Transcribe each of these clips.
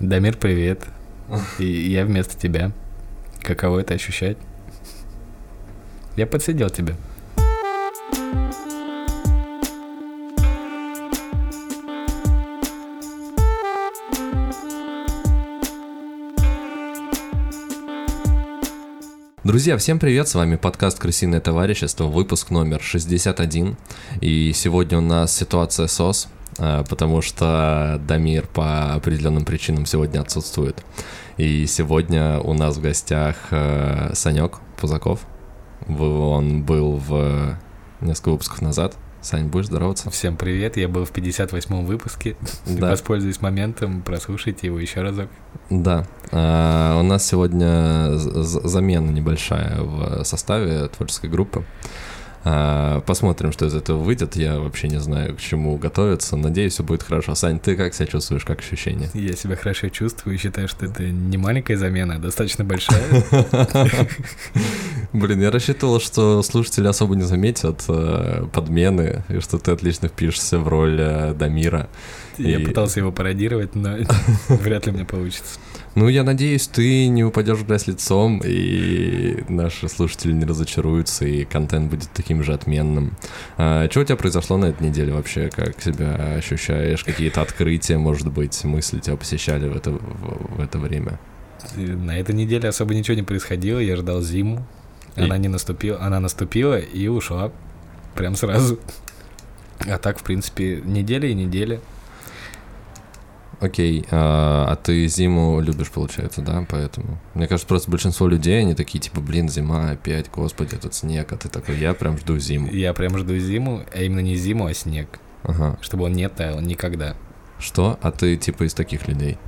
Дамир, привет. И я вместо тебя. Каково это ощущать? Я подсидел тебя. Друзья, всем привет, с вами подкаст «Крысиное товарищество», выпуск номер 61. И сегодня у нас ситуация СОС, потому что Дамир по определенным причинам сегодня отсутствует. И сегодня у нас в гостях э, Санек Пузаков. Он был в несколько выпусков назад. Сань, будешь здороваться? Всем привет, я был в 58-м выпуске. Да. Воспользуюсь моментом, прослушайте его еще разок. Да. А, у нас сегодня замена небольшая в составе творческой группы. А, посмотрим, что из этого выйдет. Я вообще не знаю, к чему готовиться. Надеюсь, все будет хорошо. Сань, ты как себя чувствуешь, как ощущения? Я себя хорошо чувствую и считаю, что это не маленькая замена, а достаточно большая. Блин, я рассчитывал, что слушатели особо не заметят э, подмены, и что ты отлично впишешься в роль э, Дамира. Я пытался его пародировать, но вряд ли мне получится. Ну, я надеюсь, ты не упадешь в грязь лицом, и наши слушатели не разочаруются, и контент будет таким же отменным. А, что у тебя произошло на этой неделе вообще? Как себя ощущаешь? Какие-то открытия, может быть, мысли тебя посещали в это, в, в это время? На этой неделе особо ничего не происходило, я ждал зиму. И- Она не наступила, она наступила и ушла. Прям сразу. А так, в принципе, неделя и неделя. Окей, а, а ты зиму любишь, получается, да? Поэтому. Мне кажется, просто большинство людей, они такие, типа, блин, зима опять, господи, этот снег, а ты такой, я прям жду зиму. Я прям жду зиму, а именно не зиму, а снег. Ага. Чтобы он не таял никогда. Что? А ты, типа, из таких людей?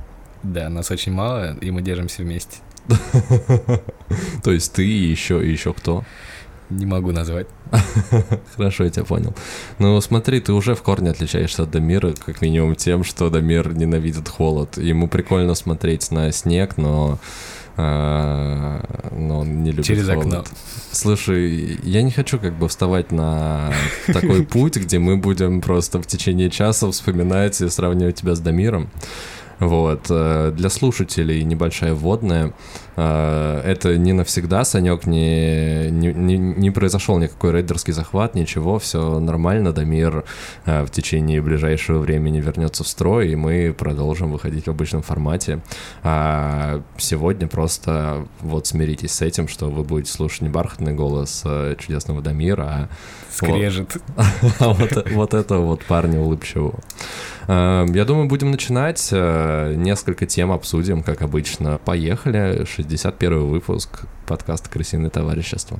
Да, нас очень мало, и мы держимся вместе. То есть ты и еще, и еще кто? Не могу назвать. Хорошо, я тебя понял. Ну, смотри, ты уже в корне отличаешься от Дамира, как минимум тем, что Дамир ненавидит холод. Ему прикольно смотреть на снег, но, а, но он не любит Через холод. окно. Слушай, я не хочу как бы вставать на такой путь, где мы будем просто в течение часа вспоминать и сравнивать тебя с Дамиром. Вот. э, Для слушателей небольшая вводная. Э, Это не навсегда, Санек, не, не, не, произошел никакой рейдерский захват, ничего, все нормально. Дамир э, в течение ближайшего времени вернется в строй, и мы продолжим выходить в обычном формате. А сегодня просто вот смиритесь с этим, что вы будете слушать не бархатный голос чудесного Дамира, а Скрежет. а вот, этого вот парня улыбчивого. Э, Я думаю, будем начинать. Э, Несколько тем обсудим, как обычно. Поехали. 61 выпуск подкаста «Крысиное товарищество».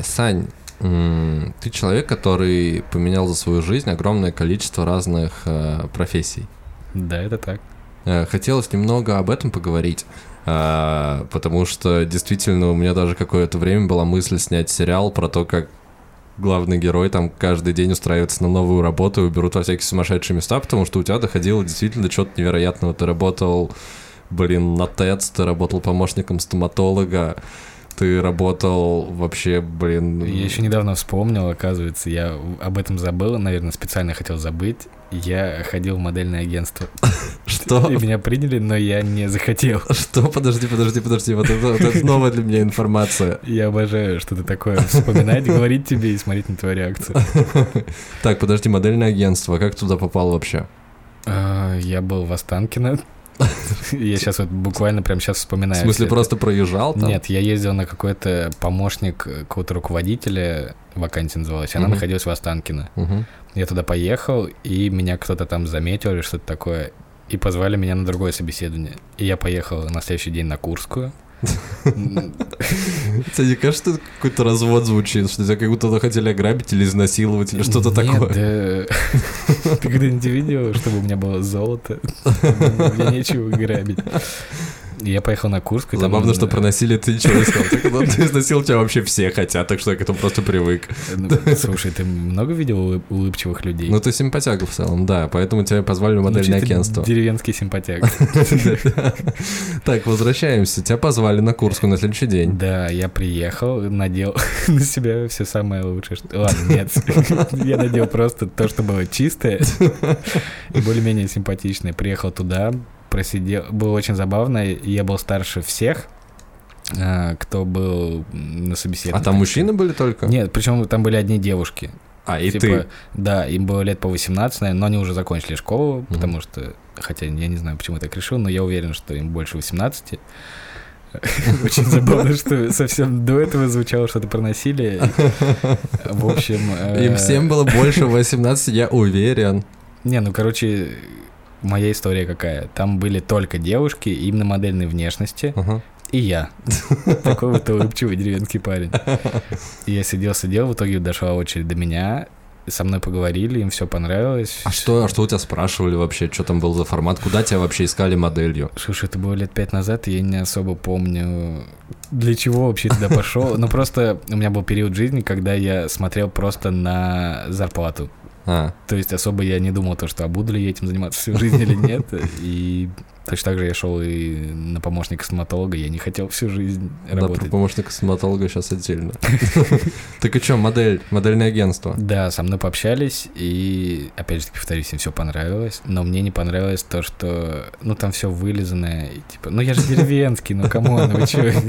Сань, ты человек, который поменял за свою жизнь огромное количество разных э, профессий. Да, это так. Э, Хотелось немного об этом поговорить, э, потому что действительно у меня даже какое-то время была мысль снять сериал про то, как главный герой там каждый день устраивается на новую работу и берут во всякие сумасшедшие места, потому что у тебя доходило действительно до чего-то невероятного. Ты работал, блин, на ТЭЦ, ты работал помощником стоматолога, ты работал вообще, блин... Я еще недавно вспомнил, оказывается, я об этом забыл, наверное, специально хотел забыть. Я ходил в модельное агентство. Что? И меня приняли, но я не захотел. Что? Подожди, подожди, подожди, вот это, вот это новая для меня информация. Я обожаю что-то такое вспоминать, говорить тебе и смотреть на твою реакцию. Так, подожди, модельное агентство, как туда попал вообще? А, Я был в Останкино. Я сейчас вот буквально прям сейчас В вспоминаю. смысле, всё это. просто проезжал там? Нет, я ездил на какой-то помощник какого-то руководителя, вакансия называлась, она находилась в Останкино. Я туда поехал, и меня кто-то там заметил или что-то такое, и позвали меня на другое собеседование. И я поехал на следующий день на Курскую. Тебе не кажется, что какой-то развод звучит, что тебя как будто хотели ограбить или изнасиловать, или что-то такое? Ты когда-нибудь видел, чтобы у меня было золото? Мне нечего грабить. Я поехал на Курск. и там Забавно, он, что э, проносили ты ничего не сказал. Ты изнасиловал тебя вообще все хотят, так что я к этому просто привык. ну, Слушай, ты много видел улыб- улыбчивых людей? Ну, ты симпатяга в целом, да, поэтому тебя позвали в модельное агентство. Деревенский симпатяк. Так, возвращаемся. Тебя позвали на Курску на следующий день. Да, я приехал, надел на себя все самое лучшее. Ладно, нет. Я надел просто то, что было чистое и более-менее симпатичное. Приехал туда, просидел. Было очень забавно. Я был старше всех, а, кто был на А собеседовании. там мужчины были только? Нет, причем там были одни девушки. А, и Типа, ты. Да, им было лет по 18, наверное, но они уже закончили школу, потому что, хотя я не знаю, почему я так решил, но я уверен, что им больше 18. Очень забавно, что совсем до этого звучало что-то про насилие. В общем... э, Им всем было больше 18, я уверен. Не, ну, короче, моя история какая. Там были только девушки, именно модельной внешности, Ага. и я. Такой вот улыбчивый деревенский парень. И я сидел-сидел, в итоге дошла очередь до меня, со мной поговорили, им все понравилось. А что, а что у тебя спрашивали вообще? Что там был за формат? Куда тебя вообще искали моделью? Слушай, это было лет пять назад, и я не особо помню, для чего вообще туда пошел. Ну, просто у меня был период жизни, когда я смотрел просто на зарплату. А, То есть особо я не думал то, что а буду ли я этим заниматься всю жизнь или нет. И точно так же я шел и на помощника стоматолога, я не хотел всю жизнь да, про работать. помощника стоматолога сейчас отдельно. Так и что, модель, модельное агентство? Да, со мной пообщались, и опять же таки повторюсь, им все понравилось, но мне не понравилось то, что, ну, там все вылизанное, типа, ну, я же деревенский, ну, come on, вы чё?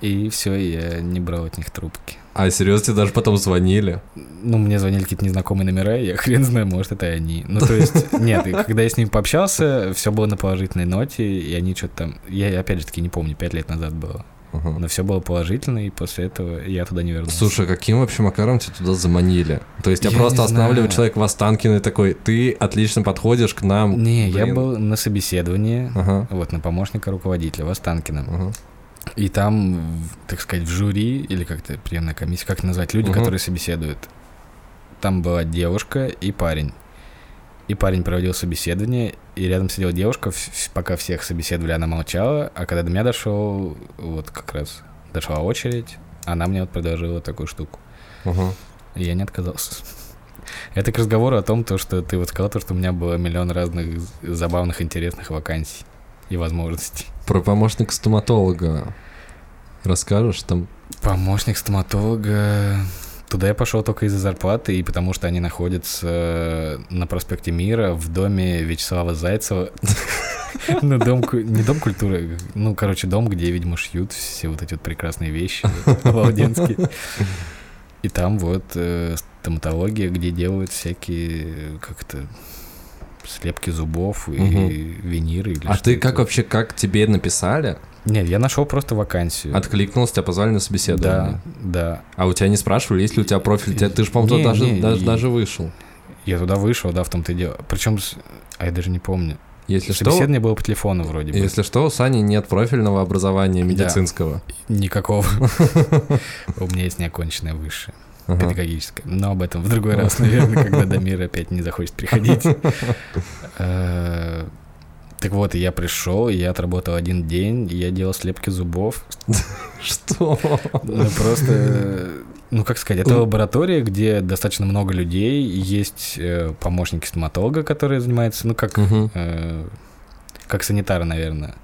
И все, я не брал от них трубки. А, серьезно, тебе даже потом звонили? Ну, мне звонили какие-то незнакомые номера, и я хрен знаю, может, это они. Ну, то есть, нет, когда я с ними пообщался, все было на положительной ноте, и они что-то там... Я, опять же таки, не помню, пять лет назад было. Ага. Но все было положительно, и после этого я туда не вернулся. Слушай, каким вообще макаром тебя туда заманили? То есть тебя Я просто останавливает человек в Останкино и такой, ты отлично подходишь к нам. Не, я Блин. был на собеседовании, Ага, вот, на помощника руководителя в Останкино. ага. И там, так сказать, в жюри, или как-то приемная комиссия, как назвать, люди, Мгм. которые собеседуют. Там была девушка и парень. И парень проводил собеседование, и рядом сидела девушка, пока всех собеседовали, она молчала, а когда до меня дошел, вот как раз дошла очередь, она мне вот предложила такую штуку. ага. И я не отказался. Это к разговору о том, то, что ты вот сказал, то, что у меня было миллион разных забавных, интересных вакансий и возможностей. Про помощника стоматолога расскажешь там? Помощник стоматолога. Туда я пошел только из-за зарплаты, и потому что они находятся на проспекте Мира в доме Вячеслава Зайцева. Ну, дом, не дом культуры, ну, короче, дом, где, видимо, шьют все вот эти вот прекрасные вещи, обалденские. И там вот э, стоматология, где делают всякие, как это, слепки зубов и Мгм. виниры. Или А что ты как вообще, как тебе написали? Нет, я нашел просто вакансию. Откликнулся, тебя позвали на собеседование? Да, да. А у тебя не спрашивали, есть ли у тебя профиль? Ты же, по-моему, туда даже, не, даже, даже вышел. Я туда вышел, да, в том-то и дело. Причем, а я даже не помню. Если что, Собеседование было по телефону вроде бы. если что, у Сани нет профильного образования медицинского. Никакого. У меня есть неоконченное высшее, Ага. педагогическое. Но об этом в другой раз, наверное, когда Дамир опять не захочет приходить. Э, Так вот, я пришел, я отработал один день, я делал слепки зубов. Что? Ну, просто, ну, как сказать, это лаборатория, где достаточно много людей, есть э, помощники стоматолога, которые занимаются, ну, как э, как санитары, наверное.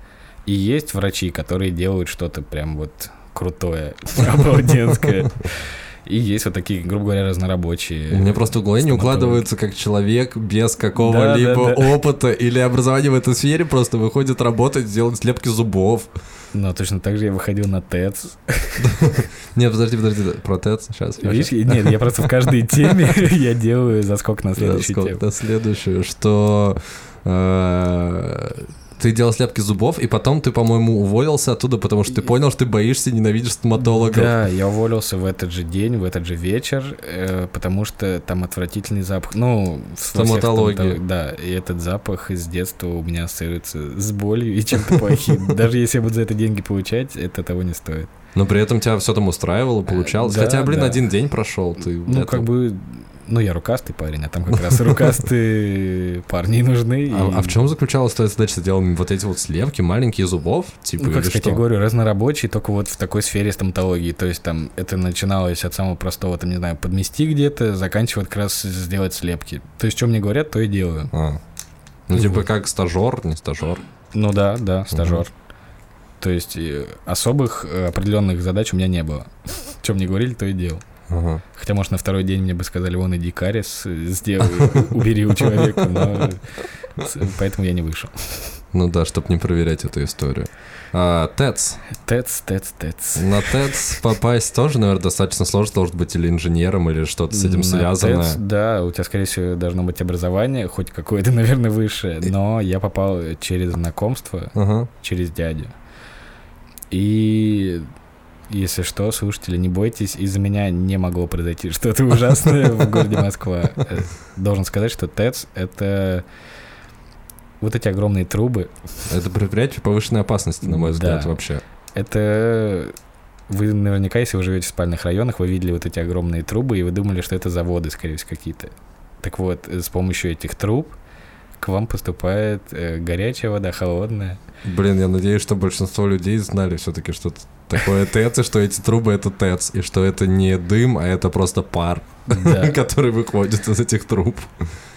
И есть врачи, которые делают что-то прям вот крутое, обалденское. И есть вот такие, грубо говоря, разнорабочие. У меня просто в голове не укладывается, как человек без какого-либо Да, да, да. опыта или образования в этой сфере просто выходит работать, делать слепки зубов. Но точно так же я выходил на ТЭЦ. Нет, подожди, подожди, протез, сейчас. Видишь, нет, я просто в каждой теме я делаю заскок на следующую тему. на следующую, что э, ты делал слепки зубов, и потом ты, по-моему, уволился оттуда, потому что ты понял, что ты боишься, ненавидишь стоматологов. Да, я уволился в этот же день, в этот же вечер, э, потому что там отвратительный запах. Ну, в Стоматологии. стоматолог- Да, и этот запах из детства у меня ассоциируется с болью и чем-то плохим. Даже если я буду за это деньги получать, это того не стоит. Но при этом тебя все там устраивало, получалось. Да, Хотя, блин, да. один день прошел, ты Ну, это- как бы, Ну, я рукастый парень, а там как раз рукастые парни нужны. А, а в чем заключалась твоя задача? Ты делал вот эти вот слепки, маленькие зубов? Типа, Ну, как говорю, разнорабочий, только вот в такой сфере стоматологии. То есть там это начиналось от самого простого, там, не знаю, подмести где-то, заканчивая как раз сделать слепки. То есть, что мне говорят, то и делаю. А. Ну, типа Вот. как стажер, не стажер. Ну да, да, стажер. То есть э, особых э, определенных задач у меня не было. Чем мне говорили, то и делал. Ага. Хотя, может, на второй день мне бы сказали, вон иди карис, сделай, убери у человека, но поэтому я не вышел. Ну да, чтобы не проверять эту историю. А, ТЭЦ. Тец, тец, тец. На ТЭЦ попасть тоже, наверное, достаточно сложно. Должен быть или инженером, или что-то с этим На связано. ТЭЦ, да, у тебя, скорее всего, должно быть образование, хоть какое-то, наверное, высшее, но я попал через знакомство, Ага. через дядю. И если что, слушатели, не бойтесь, из-за меня не могло произойти что-то ужасное в городе Москва. Э, Должен сказать, что ТЭЦ — это вот эти огромные трубы. Это предприятие повышенной опасности, на мой взгляд, Да. вообще. Это вы наверняка, если вы живете в спальных районах, вы видели вот эти огромные трубы, и вы думали, что это заводы, скорее всего, какие-то. Так вот, э, с помощью этих труб к вам поступает э, горячая вода, холодная. Блин, я надеюсь, что большинство людей знали все-таки, что такое ТЭЦ, и что эти трубы — это ТЭЦ, и что это не дым, а это просто пар, Да. который выходит из этих труб.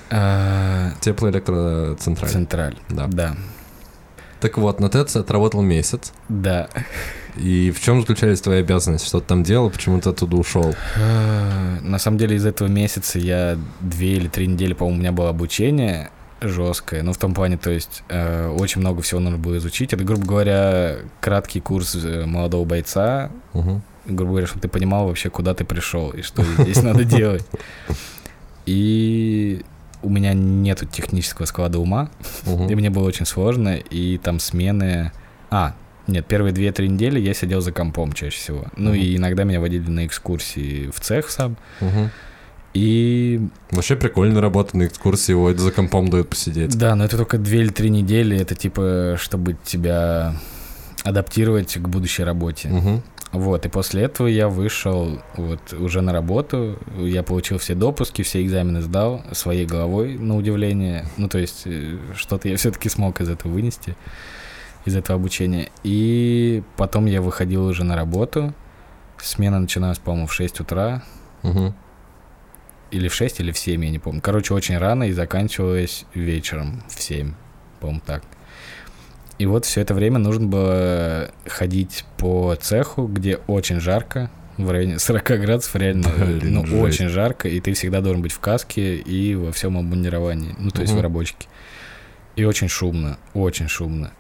А, Теплоэлектроцентраль. Централь. Да. Да. Так вот, на ТЭЦ отработал месяц. Да. И в чем заключались твои обязанности? Что ты там делал, почему ты оттуда ушел? А, На самом деле из этого месяца я две или три недели, по-моему, у меня было обучение жесткое. Ну, в том плане, то есть э, очень много всего нужно было изучить. Это, грубо говоря, краткий курс э, молодого бойца, Мгм. грубо говоря, чтобы ты понимал вообще, куда ты пришел и что здесь надо делать. И у меня нету технического склада ума, и мне было очень сложно, и там смены... А, нет, первые две-три недели я сидел за компом чаще всего. Ну и иногда меня водили на экскурсии в цех сам. Мгм. И Вообще прикольно работа на экскурсии, вот за компом дают посидеть. да, но это только две или три недели, это типа, чтобы тебя адаптировать к будущей работе. Мгм. Вот, и после этого я вышел вот уже на работу, я получил все допуски, все экзамены сдал своей головой, на удивление. Ну, то есть, э, что-то я все-таки смог из этого вынести, из этого обучения. И потом я выходил уже на работу. Смена начиналась, по-моему, в 6 утра, Мгм. Или в 6, или в 7, я не помню. Короче, очень рано и заканчивалась вечером в 7, по-моему, так. И вот все это время нужно было ходить по цеху, где очень жарко, в районе 40 градусов, реально, Блин, ну, жесть. очень жарко, и ты всегда должен быть в каске и во всем обмундировании, ну, то есть в рабочке. И очень шумно, очень шумно.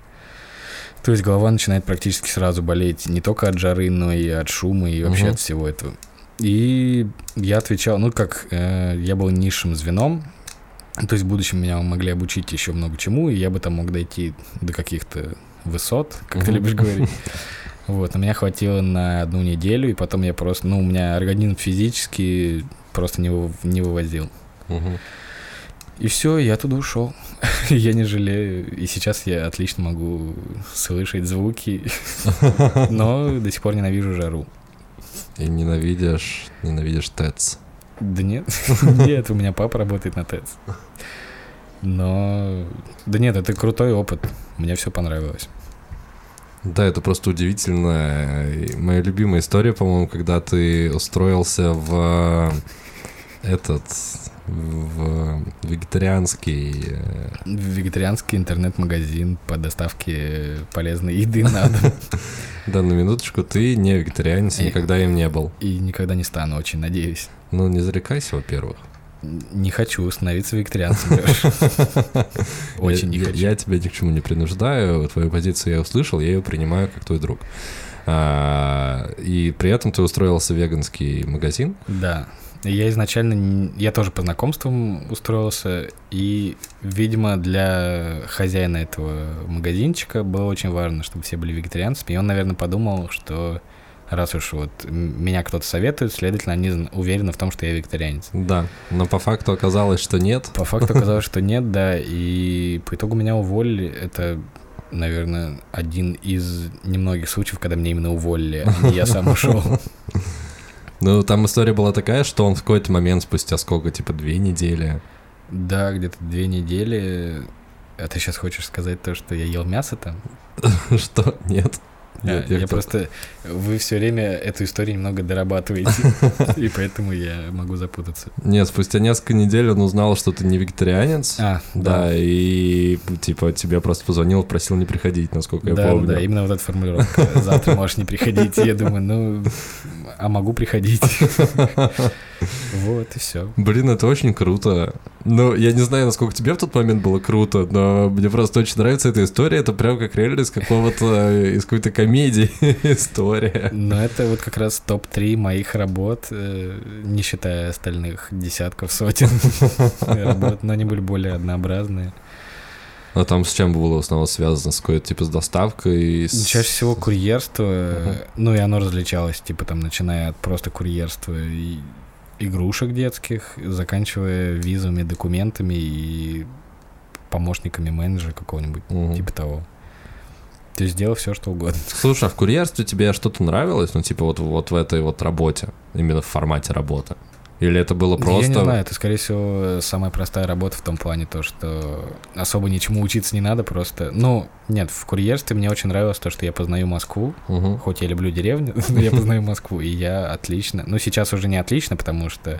То есть голова начинает практически сразу болеть не только от жары, но и от шума, и вообще Мгм. от всего этого. И я отвечал, ну, как э, я был низшим звеном, то есть в будущем меня могли обучить еще много чему, и я бы там мог дойти до каких-то высот, как ты любишь говорить. Вот, но меня хватило на одну неделю, и потом я просто, ну, у меня организм физически просто не, не вывозил. И все, я туда ушел. я не жалею. И сейчас я отлично могу слышать звуки, но до сих пор ненавижу жару. И ненавидишь, ненавидишь ТЭЦ. Да нет, нет, у меня папа работает на ТЭЦ. Но... Да нет, это крутой опыт. Мне все понравилось. Да, это просто удивительно. И Моя любимая история, по-моему, когда ты устроился в э, этот в вегетарианский э, Вегетарианский интернет-магазин по доставке полезной еды на дом. да на минуточку ты не вегетарианец и Э. никогда им не был И никогда не стану, очень надеюсь. ну не зарекайся во-первых Не хочу становиться вегетарианцем. Очень не хочу. я тебя ни к чему не принуждаю твою позицию я услышал я ее принимаю как твой друг А, и при этом ты устроился в веганский магазин Да. Я изначально, я тоже по знакомствам устроился, и, видимо, для хозяина этого магазинчика было очень важно, чтобы все были вегетарианцами, и он, наверное, подумал, что раз уж вот меня кто-то советует, следовательно, они уверены в том, что я вегетарианец. да но по факту оказалось что нет По факту оказалось, что нет, да, и по итогу меня уволили. Это, наверное, один из немногих случаев, когда меня именно уволили, а не я сам ушел. Ну, там история была такая, что он в какой-то момент, спустя сколько, типа, две недели, Да, где-то две недели. А ты сейчас хочешь сказать то, что я ел мясо там? что? Нет. А, Нет, я хотел- просто... Вы все время эту историю немного дорабатываете, и поэтому я могу запутаться. Нет, спустя несколько недель он узнал, что ты не вегетарианец. А, Да, да. и типа тебе просто позвонил, просил не приходить, насколько я Да, помню. да, именно вот эта формулировка. Завтра можешь не приходить. Я думаю, ну, а могу приходить. Вот и все. Блин, это очень круто. Ну, я не знаю, насколько тебе в тот момент было круто, но мне просто очень нравится эта история. Это прям как реально из какого-то, из какой-то комедии история. Но это вот как раз топ-3 моих работ, э, не считая остальных десятков, сотен работ, но они были более однообразные. А там с чем было в основном связано? С какой-то, типа, с доставкой? с- Чаще всего курьерство, э, ну и оно различалось, типа там, начиная от просто курьерства и игрушек детских, заканчивая визовыми документами и помощниками менеджера какого-нибудь, Мгм. типа того. То есть делал все, что угодно. Слушай, а в курьерстве тебе что-то нравилось? Ну, типа, вот, вот в этой вот работе, именно в формате работы? Или это было просто... Я не знаю, это, скорее всего, самая простая работа в том плане, то, что особо ничему учиться не надо, просто... Ну, нет, в курьерстве мне очень нравилось то, что я познаю Москву, Мгм. хоть я люблю деревню, но я познаю Москву, и я отлично... Ну, сейчас уже не отлично, потому что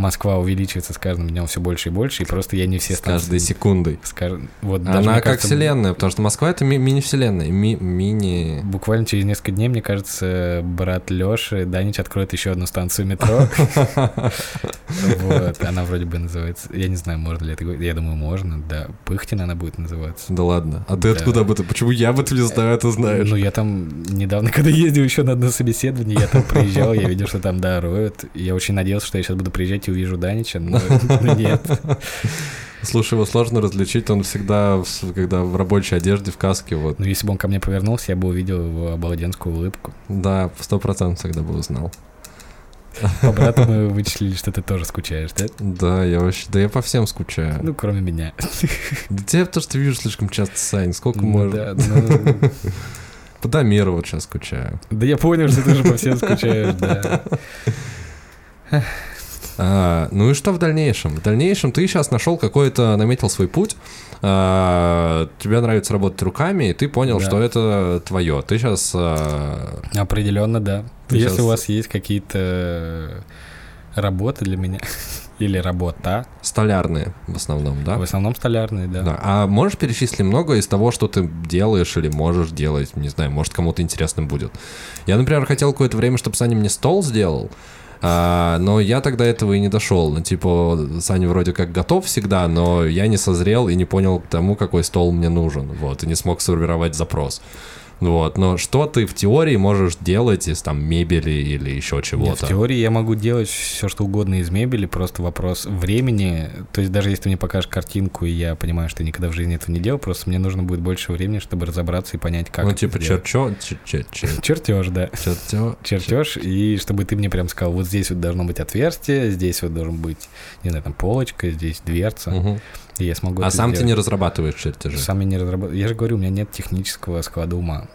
Москва увеличивается с каждым днем все больше и больше, и просто я не все С каждой секундой. с кажд- Вот даже, Она как кажется, вселенная, потому что Москва — это ми- мини-вселенная, ми- мини... Буквально через несколько дней, мне кажется, брат Лёши Данич откроет еще одну станцию метро. Вот, она вроде бы называется. Я не знаю, можно ли это говорить. Я думаю, можно, да. Пыхтина она будет называться. Да ладно. А ты Да. откуда об этом? Почему я об этом не знаю, ты знаешь? Ну, я там недавно, когда ездил еще на одно собеседование, я там приезжал, я видел, что там, да, роют. Я очень надеялся, что я сейчас буду приезжать увижу Данича, но нет. Слушай, его сложно различить, он всегда, когда в рабочей одежде, в каске, вот. Но если бы он ко мне повернулся, я бы увидел его обалденскую улыбку. Да, сто процентов тогда бы узнал. По брату мы вычислили, что ты тоже скучаешь, да? Да, я вообще, да я по всем скучаю. Ну, кроме меня. Да тебя то, что вижу слишком часто, Сань, сколько Ну можно? да, ну, По Дамиру вот сейчас скучаю. Да я понял, что ты же по всем скучаешь, да. А, ну и что в дальнейшем? В дальнейшем ты сейчас нашел какой-то, наметил свой путь, а, тебе нравится работать руками, и ты понял, Да. что это твое. Ты сейчас... Определенно, да. Ты Если щас- у вас есть какие-то работы для меня, или работа, столярные в основном, да? в основном столярные, да. Да. А можешь перечислить много из того, что ты делаешь или можешь делать? Не знаю, может, кому-то интересным будет. Я, например, хотел какое-то время, чтобы Саня мне стол сделал, а, но я тогда этого и не дошел. Ну, типа, Саня вроде как готов всегда, но я не созрел и не понял тому, какой стол мне нужен. Вот, и не смог сформировать запрос. Вот, но что ты в теории можешь делать из там мебели или еще Нет, чего-то? в теории я могу делать все, что угодно из мебели, просто вопрос времени. То есть даже если ты мне покажешь картинку, и я понимаю, что ты никогда в жизни этого не делал, просто мне нужно будет больше времени, чтобы разобраться и понять, как ну, типа, сделать. черчо, чер- чер- чер- Чертеж, да. Чертеж, и чтобы ты мне прям сказал, вот здесь вот должно быть отверстие, здесь вот должен быть, не знаю, там полочка, здесь дверца, Мгм. и я смогу А сам ты не сделать. разрабатываешь чертежи? Сам я не разрабатываю. Я же говорю, у меня нет технического склада ума.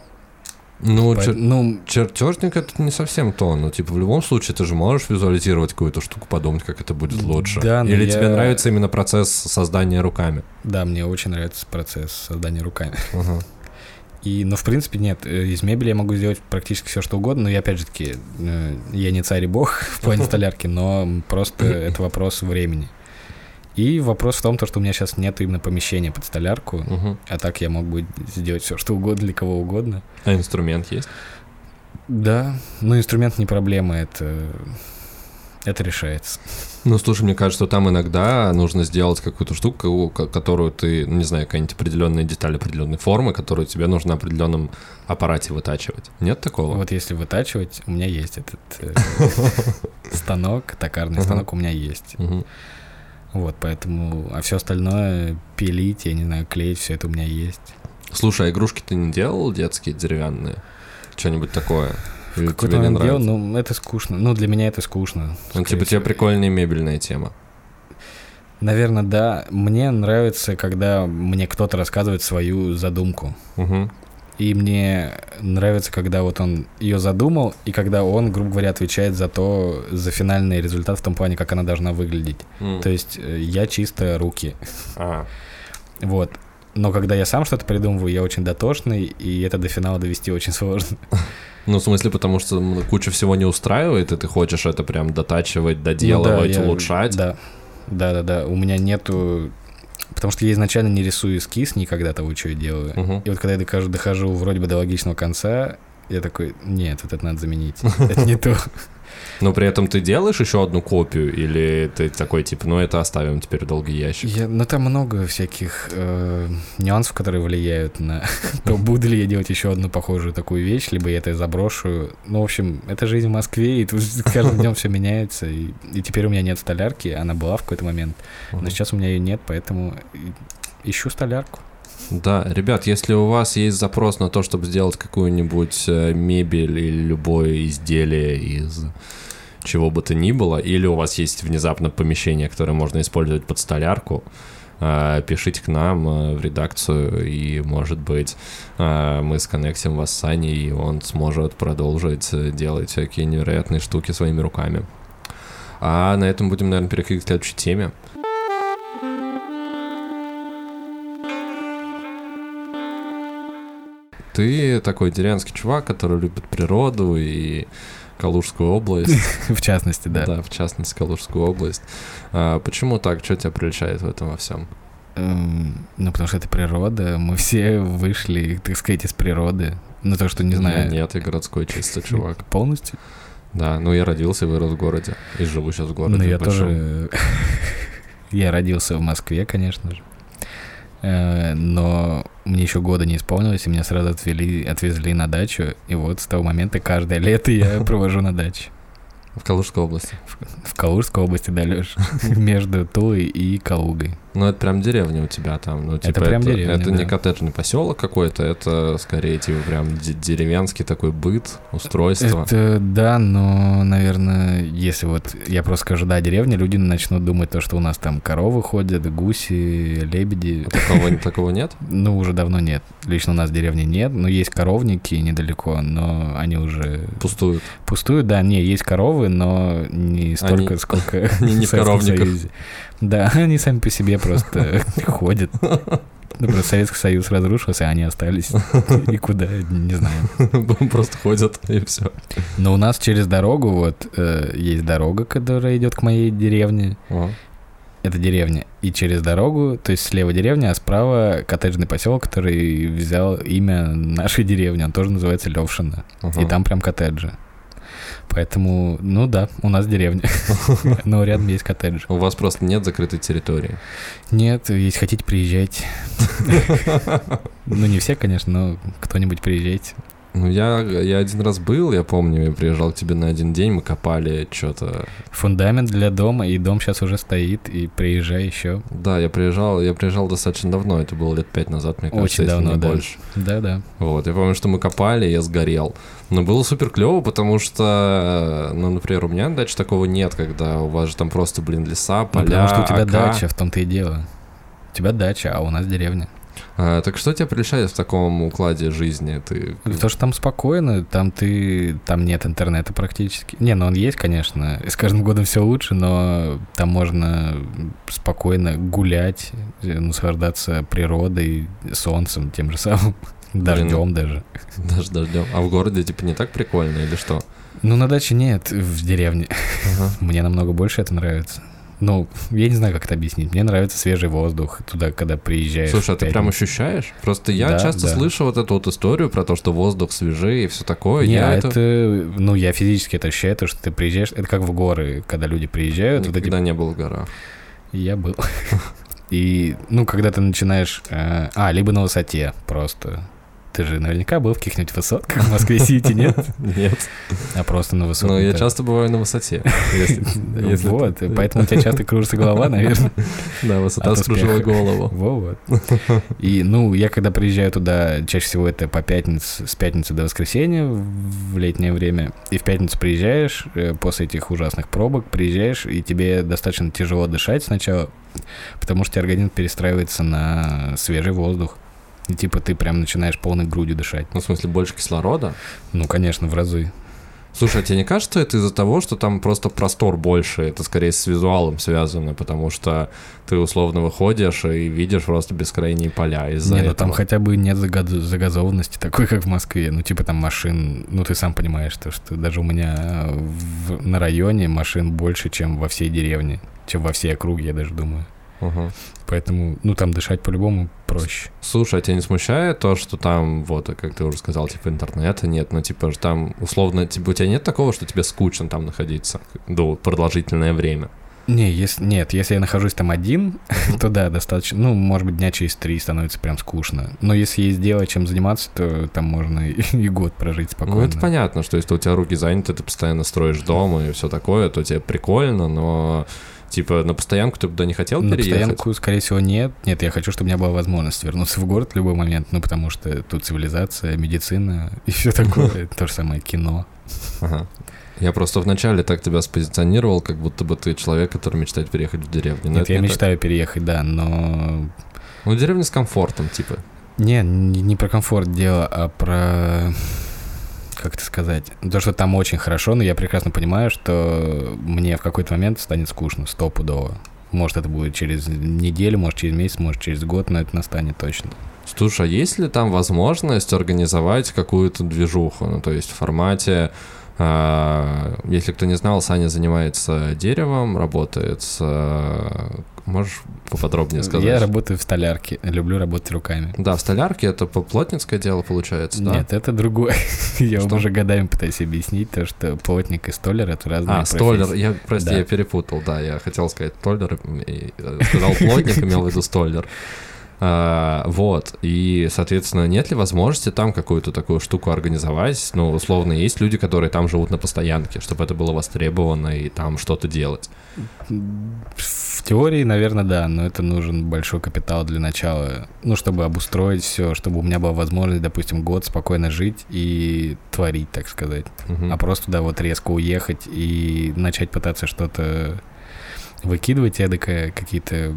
Ну, Поэт- чер- Ну, чертежник это не совсем то. Ну, типа, в любом случае, ты же можешь визуализировать какую-то штуку, подумать, как это будет лучше. Да, но Или я- тебе нравится именно процесс создания руками? да, мне очень нравится процесс создания руками. Ага. И, ну, в принципе, нет, э, из мебели я могу сделать практически все, что угодно, но я, опять же таки, э, я не царь и бог в плане столярки, но просто это вопрос времени. И вопрос в том, то, что у меня сейчас нет именно помещения под столярку, Мгм. а так я мог бы сделать все, что угодно для кого угодно. А инструмент есть? Да, но инструмент не проблема, это, это решается. Ну, слушай, мне кажется, что там иногда нужно сделать какую-то штуку, ко- которую ты, ну, не знаю, какая-нибудь определенная деталь определенной формы, которую тебе нужно на определенном аппарате вытачивать. Нет такого? Вот если вытачивать, у меня есть этот э, станок, токарный станок у меня есть. Вот, поэтому, а все остальное пилить, я не знаю, клеить, все это у меня есть. Слушай, а игрушки ты не делал детские, деревянные? Что-нибудь такое? Или тебе не момент делал, нравится? ну, это скучно. Ну, для меня это скучно. Ну, типа, тебе прикольная мебельная тема. Наверное, да. Мне нравится, когда мне кто-то рассказывает свою задумку. Мгм. И мне нравится, когда вот он ее задумал, и когда он, грубо говоря, отвечает за то, за финальный результат в том плане, как она должна выглядеть. М. То есть э, я чисто руки. А, Вот. Но когда я сам что-то придумываю, я очень дотошный, и это до финала довести очень сложно. Ну, в смысле, потому что куча всего не устраивает, и ты хочешь это прям дотачивать, доделывать, Ну да, я- улучшать. Да. Да, да, да. У меня нету. Потому что я изначально не рисую эскиз никогда того, что я делаю. Мгм. И вот когда я дохожу, дохожу вроде бы до логичного конца, я такой, нет, вот это надо заменить. Это не то. Но при этом ты делаешь еще одну копию, или ты такой, типа, ну это оставим теперь долгий ящик? Я, ну там много всяких э, нюансов, которые влияют на то, буду ли я делать еще одну похожую такую вещь, либо я это заброшу. Ну, в общем, это жизнь в Москве, и тут с каждым днем все меняется. И, и теперь у меня нет столярки, она была в какой-то момент, но сейчас у меня ее нет, поэтому ищу столярку. Да, ребят, если у вас есть запрос на то, чтобы сделать какую-нибудь э, мебель или любое изделие из чего бы то ни было, или у вас есть внезапно помещение, которое можно использовать под столярку, э, пишите к нам э, в редакцию, и, может быть, мы сконнектим вас с Саней, и он сможет продолжить делать всякие невероятные штуки своими руками. А на этом будем, наверное, переходить к следующей теме. Ты такой деревенский чувак, который любит природу и Калужскую область. В частности, да. Да, в частности, Калужскую область. А, почему так? Что тебя приличает в этом во всем? Эм, Ну, потому что это природа. Мы все вышли, так сказать, из природы. Ну, то, что не знаю. Нет, я городской чисто чувак. Полностью? Да, ну я родился и вырос в городе. И живу сейчас в городе. Ну, я большом. тоже... Я родился в Москве, конечно же. Э, Но мне еще года не исполнилось, и меня сразу отвели, отвезли на дачу. И вот с того момента каждое лето я провожу на даче. В Калужской области. В Калужской области, да, Лёш? Между Тулой и Калугой. Ну, это прям деревня у тебя там. Ну, типа, прям деревня, Это не да. коттеджный поселок какой-то, это скорее, типа, прям де- деревенский такой быт, устройство. Это да, но, наверное, если вот я просто скажу, да, деревня, люди начнут думать то, что у нас там коровы ходят, гуси, лебеди. Такого, такого нет? Ну, уже давно нет. Лично у нас в деревне нет, но есть коровники недалеко, но они уже Пустуют. пустуют. Да, не, есть коровы, но не столько, Они- сколько не в коровниках. Да, они сами по себе просто ходят. Просто Советский Союз разрушился, а они остались. И куда, не знаю. Просто ходят, и все. Но у нас через дорогу, вот, э, есть дорога, которая идет к моей деревне. Это деревня. И через дорогу, то есть слева деревня, а справа коттеджный поселок, который взял имя нашей деревни. Он тоже называется Левшина. И там прям коттеджи. Поэтому, ну да, у нас деревня. Но рядом есть коттедж. У вас просто нет закрытой территории. Нет, если хотите, приезжайте. Ну, не все, конечно, но кто-нибудь приезжайте. Ну, я, я один раз был, я помню, я приезжал к тебе на один день, мы копали что-то. Фундамент для дома, и дом сейчас уже стоит, и приезжай еще. Да, я приезжал, я приезжал достаточно давно, это было лет пять назад, мне кажется, Очень давно, не да. больше. Да-да. Вот, я помню, что мы копали, я сгорел. Но было супер клево, потому что, ну, например, у меня на даче такого нет, когда у вас же там просто, блин, леса, Ну, поля, потому что у тебя ака. дача, в том-то и дело. У тебя дача, а у нас деревня. А, так что тебя прельщает в таком укладе жизни? Ты... То, что там спокойно, там ты, там нет интернета практически. Не, ну он есть, конечно. И с каждым годом все лучше, но там можно спокойно гулять, э, наслаждаться природой, солнцем тем же самым, дождем даже. Даже дождем. А в городе, типа, не так прикольно или что? Ну, на даче нет, в деревне. Ага. Мне намного больше это нравится. Ну, я не знаю, как это объяснить. Мне нравится свежий воздух туда, когда приезжаешь. Слушай, а ты прям ощущаешь? Просто я Да, часто да. слышу вот эту вот историю про то, что воздух свежее и все такое. Не, я а это, это... Ну, я физически это ощущаю, то, что ты приезжаешь... Это как в горы, когда люди приезжают. вот эти никогда не был в горах. Я был. И, ну, когда ты начинаешь... э, а, либо на высоте просто. Ты же наверняка был в каких-нибудь высотках в Москве-Сити, нет? Нет. А просто на высоте. Но я часто бываю на высоте. если- Вот, поэтому у тебя часто кружится голова, наверное. Да, высота от скружила голову. Вот. И, ну, я когда приезжаю туда, чаще всего это по пятнице, с пятницы до воскресенья в летнее время, и в пятницу приезжаешь, э, после этих ужасных пробок, приезжаешь, и тебе достаточно тяжело дышать сначала, потому что организм перестраивается на свежий воздух. И типа ты прям начинаешь полной грудью дышать. Ну, в смысле, больше кислорода? Ну, конечно, в разы. Слушай, а тебе не кажется, это из-за того, что там просто простор больше? Это скорее с визуалом связано, потому что ты условно выходишь и видишь просто бескрайние поля из-за Не, ну этого. там хотя бы нет загаз- загазованности такой, как в Москве. Ну, типа там машин, ну ты сам понимаешь, то, что даже у меня в- на районе машин больше, чем во всей деревне, чем во всей округе, я даже думаю. Ага. Поэтому, ну, там дышать по-любому проще. Слушай, а тебя не смущает то, что там, вот, как ты уже сказал, типа интернета нет, ну, типа, там, условно, типа, у тебя нет такого, что тебе скучно там находиться до продолжительное время? Не, если, нет, если я нахожусь там один, то да, достаточно, ну, может быть, дня через три становится прям скучно. Но если есть дело, чем заниматься, то там можно и, и год прожить спокойно. Ну, это понятно, что если у тебя руки заняты, ты постоянно строишь дом и все такое, то тебе прикольно, но, типа, на постоянку ты туда не хотел На переехать? постоянку, скорее всего, нет. Нет, я хочу, чтобы у меня была возможность вернуться в город в любой момент, ну, потому что тут цивилизация, медицина и все такое. То же самое кино. Ага. Я просто вначале так тебя спозиционировал, как будто бы ты человек, который мечтает переехать в деревню. Но Нет, я не так. мечтаю переехать, да, но... Ну, деревня с комфортом, типа. Не, не про комфорт дело, а про... Как это сказать? То, что там очень хорошо, но я прекрасно понимаю, что мне в какой-то момент станет скучно, стопудово. Может, это будет через неделю, может, через месяц, может, через год, но это настанет точно. Слушай, а есть ли там возможность организовать какую-то движуху? Ну, то есть в формате... а, если кто не знал, Саня занимается деревом, работает с... а, Можешь поподробнее сказать? Я работаю в столярке, люблю работать руками. Да, в столярке это плотницкое дело получается, да? Нет, это другое. Я вам уже годами пытаюсь объяснить, то, что плотник и столяр — это разные А, столер, я, прости, я перепутал, да, я хотел сказать столер, э, сказал плотник, имел в виду столер. А, вот, и, соответственно, нет ли возможности там какую-то такую штуку организовать? Ну, условно, есть люди, которые там живут на постоянке, чтобы это было востребовано и там что-то делать. В теории, наверное, да, но это нужен большой капитал для начала. Ну, чтобы обустроить все, чтобы у меня была возможность, допустим, год спокойно жить и творить, так сказать. Мгм. А просто, да, вот резко уехать и начать пытаться что-то выкидывать эдакое, какие-то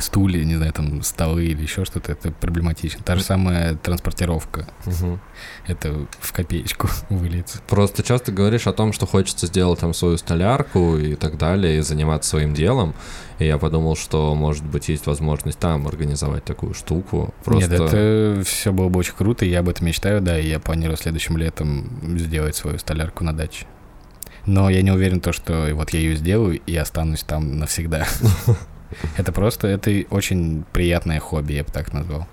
стулья, не знаю, там, столы или еще что-то, это проблематично. Та же самая транспортировка, Мгм. это в копеечку выльется. Просто часто говоришь о том, что хочется сделать там свою столярку и так далее, и заниматься своим делом. И я подумал, что, может быть, есть возможность там организовать такую штуку. Просто... Нет, это все было бы очень круто, и я об этом мечтаю, да, и я планирую следующим летом сделать свою столярку на даче. Но я не уверен, то, что вот я ее сделаю и останусь там навсегда. Это просто, это очень приятное хобби, я бы так назвал.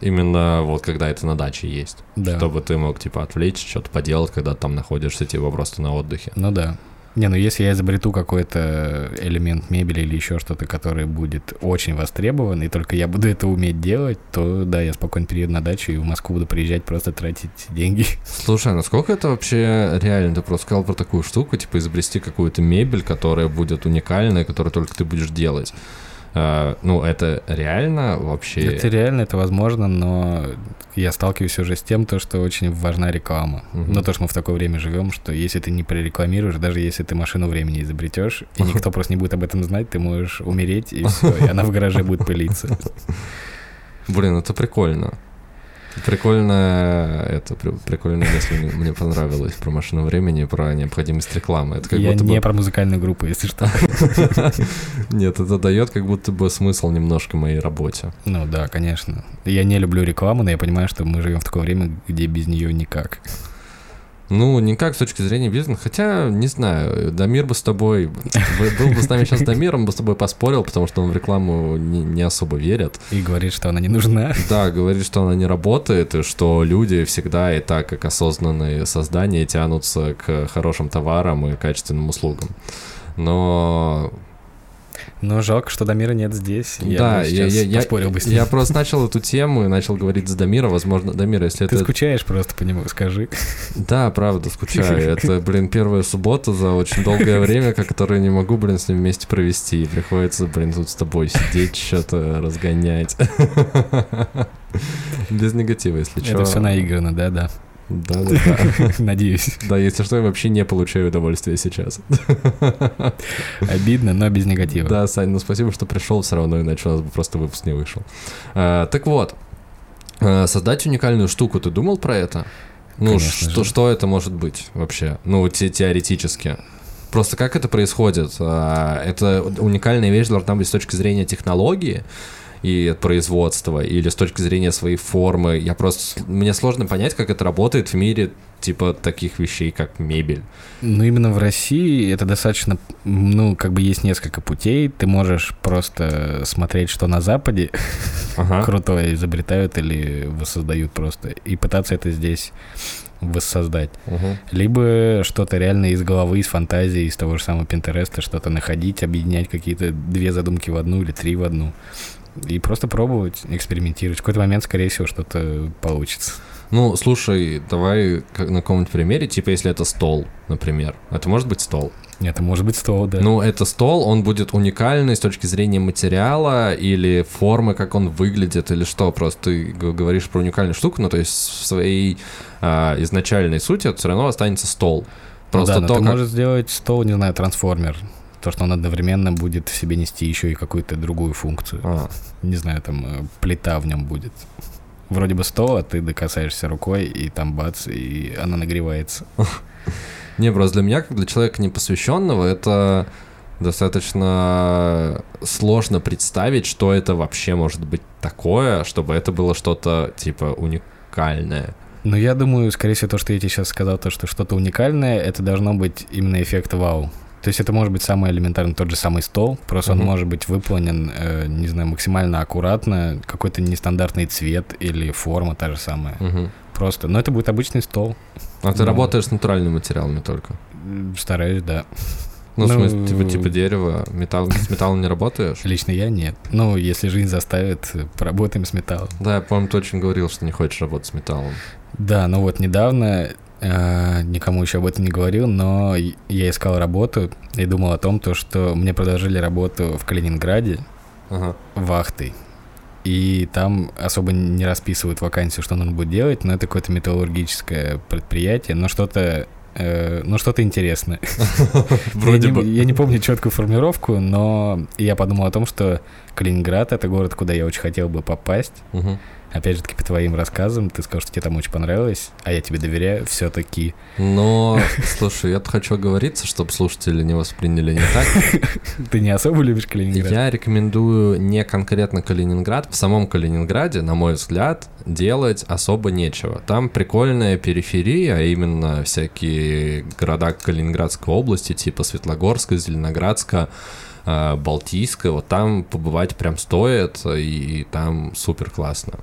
Именно вот когда это на даче есть. Да. Чтобы ты мог, типа, отвлечь, что-то поделать, когда там находишься, типа, просто на отдыхе. Ну да. Не, ну если я изобрету какой-то элемент мебели или еще что-то, который будет очень востребован, и только я буду это уметь делать, то да, я спокойно перееду на дачу и в Москву буду приезжать просто тратить деньги. Слушай, а насколько это вообще реально? Ты просто сказал про такую штуку, типа, изобрести какую-то мебель, которая будет уникальная, которую только ты будешь делать. А, ну, это реально вообще... Это реально, это возможно, но я сталкиваюсь уже с тем, то, что очень важна реклама. Мгм. Ну, то, что мы в такое время живем, что если ты не прорекламируешь, даже если ты машину времени изобретешь, и никто просто не будет об этом знать, ты можешь умереть, и все, и она в гараже будет пылиться. Блин, это прикольно. Прикольно, это при- прикольная мысль мне- мне понравилось про машину времени, про необходимость рекламы. Это как Я будто не бы... про музыкальную группу, если что. Нет, это дает как будто бы смысл немножко моей работе. Ну да, конечно. Я не люблю рекламу, но я понимаю, что мы живем в такое время, где без нее никак. Ну, никак с точки зрения бизнеса, хотя, не знаю, Дамир бы с тобой, бы- был бы с нами сейчас Дамир, он бы с тобой поспорил, потому что он в рекламу не, не особо верит. И говорит, что она не нужна. Да, говорит, что она не работает, и что люди всегда и так, как осознанные создания, тянутся к хорошим товарам и качественным услугам. Но Но жалко, что Дамира нет здесь. Я да, бы я, я, я, поспорил бы с ним. я просто начал эту тему и начал говорить с Дамира. Возможно, Дамир, если Ты это... скучаешь просто по нему, скажи. Да, правда, скучаю. Это, блин, первая суббота за очень долгое время, которую не могу, блин, с ним вместе провести. И приходится, блин, тут с тобой сидеть, что-то разгонять. Без негатива, если что. Это все наиграно, да-да. Да, да, да. Надеюсь. Да, если что, я вообще не получаю удовольствия сейчас. Обидно, но без негатива. Да, Сань, ну спасибо, что пришел все равно, иначе у нас бы просто выпуск не вышел. А, так вот, а, создать уникальную штуку, ты думал про это? Ну, Конечно что, же. что это может быть вообще? Ну, те, теоретически. Просто как это происходит? А, Это уникальная вещь должна быть с точки зрения технологии и производства, или с точки зрения своей формы. Я просто... Мне сложно понять, как это работает в мире типа таких вещей, как мебель. Ну, именно в России это достаточно, ну, как бы есть несколько путей. Ты можешь просто смотреть, что на Западе Ага. крутое изобретают или воссоздают просто, и пытаться это здесь воссоздать. Мгм. Либо что-то реально из головы, из фантазии, из того же самого Пинтереста, что-то находить, объединять какие-то две задумки в одну или три в одну. И просто пробовать, экспериментировать. В какой-то момент, скорее всего, что-то получится. Ну, слушай, давай как на каком-нибудь примере, типа если это стол, например. Это может быть стол? Это может быть стол, да. Ну, это стол, он будет уникальный с точки зрения материала или формы, как он выглядит, или что? Просто ты говоришь про уникальную штуку, ну, то есть в своей а, изначальной сути это все равно останется стол. Просто да, но то, ты как... можешь сделать стол, не знаю, трансформер. То, что он одновременно будет в себе нести еще и какую-то другую функцию. А, Не знаю, там э, плита в нем будет. Вроде бы стол, а ты докасаешься рукой, и там бац, и она нагревается. Не, просто для меня, как для человека непосвященного, это достаточно сложно представить, что это вообще может быть такое, чтобы это было что-то типа уникальное. Но я думаю, скорее всего, то, что я тебе сейчас сказал, то, что что-то уникальное, это должно быть именно эффект вау. То есть это может быть самый элементарный тот же самый стол, просто Мгм. он может быть выполнен, э, не знаю, максимально аккуратно, какой-то нестандартный цвет или форма та же самая. Мгм. Просто, но это будет обычный стол. А ты Ну. работаешь с натуральными материалами только? Стараюсь, да. Ну, в Ну, смысле, типа, типа дерева, металл, с металлом не работаешь? Лично я нет. Ну, если жизнь заставит, поработаем с металлом. Да, я помню, ты очень говорил, что не хочешь работать с металлом. Да, ну вот недавно никому еще об этом не говорил, но я искал работу и думал о том, то, что мне предложили работу в Калининграде Ага. вахтой. И там особо не расписывают вакансию, что нужно будет делать, но это какое-то металлургическое предприятие, но что-то э, ну, что-то интересное. Вроде бы. Я не помню четкую формулировку, но я подумал о том, что Калининград — это город, куда я очень хотел бы попасть. Опять же таки, по твоим рассказам, ты сказал, что тебе там очень понравилось, а я тебе доверяю все-таки. Но, слушай, я хочу оговориться, чтобы слушатели не восприняли не так. Ты не особо любишь Калининград? Я рекомендую не конкретно Калининград. В самом Калининграде, на мой взгляд, делать особо нечего. Там прикольная периферия, а именно всякие города Калининградской области, типа Светлогорска, Зеленоградска, Балтийска. Вот там побывать прям стоит, и там супер классно.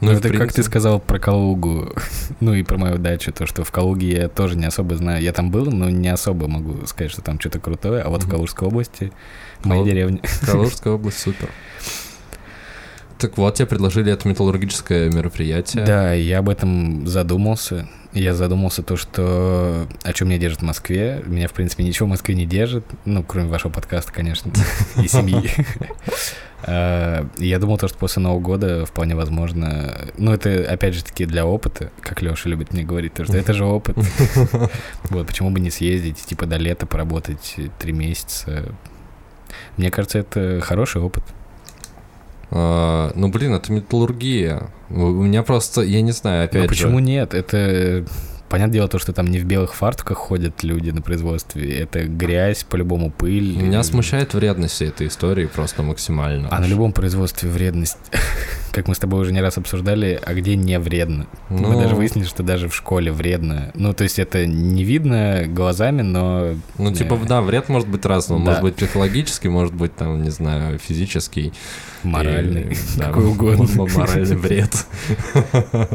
Ну, в это как ты принципе- сказал про Калугу, ну и про мою дачу, то, что в Калуге я тоже не особо знаю. Я там был, но не особо могу сказать, что там что-то крутое, а вот в Мгм. Калужской области, в моей деревне. Калужская область супер. Так вот, тебе предложили это металлургическое мероприятие. Да, я об этом задумался. Я задумался то, что о чем меня держит в Москве. Меня, в принципе, ничего в Москве не держит, ну, кроме вашего подкаста, конечно, и семьи. И Я думал, то, что после Нового года вполне возможно... Ну, это, опять же таки, для опыта, как Леша любит мне говорить, то, что это же опыт. Вот, почему бы не съездить, типа, до лета поработать три месяца. Мне кажется, это хороший опыт. А, ну, блин, это металлургия. У меня просто, я не знаю, опять Но же. почему нет? Это понятное дело то, что там не в белых фартуках ходят люди на производстве. Это грязь, по-любому пыль. Меня смущает вредность всей этой истории просто максимально. А на любом производстве вредность. Как мы с тобой уже не раз обсуждали, а где не вредно? Мы Ну, даже выяснили, что даже в школе вредно. Ну, то есть это не видно глазами, но... Ну, типа, да, вред может быть разным. Да. Может быть психологический, может быть, там, не знаю, физический. Моральный. И, да, какой угодно. Моральный вред.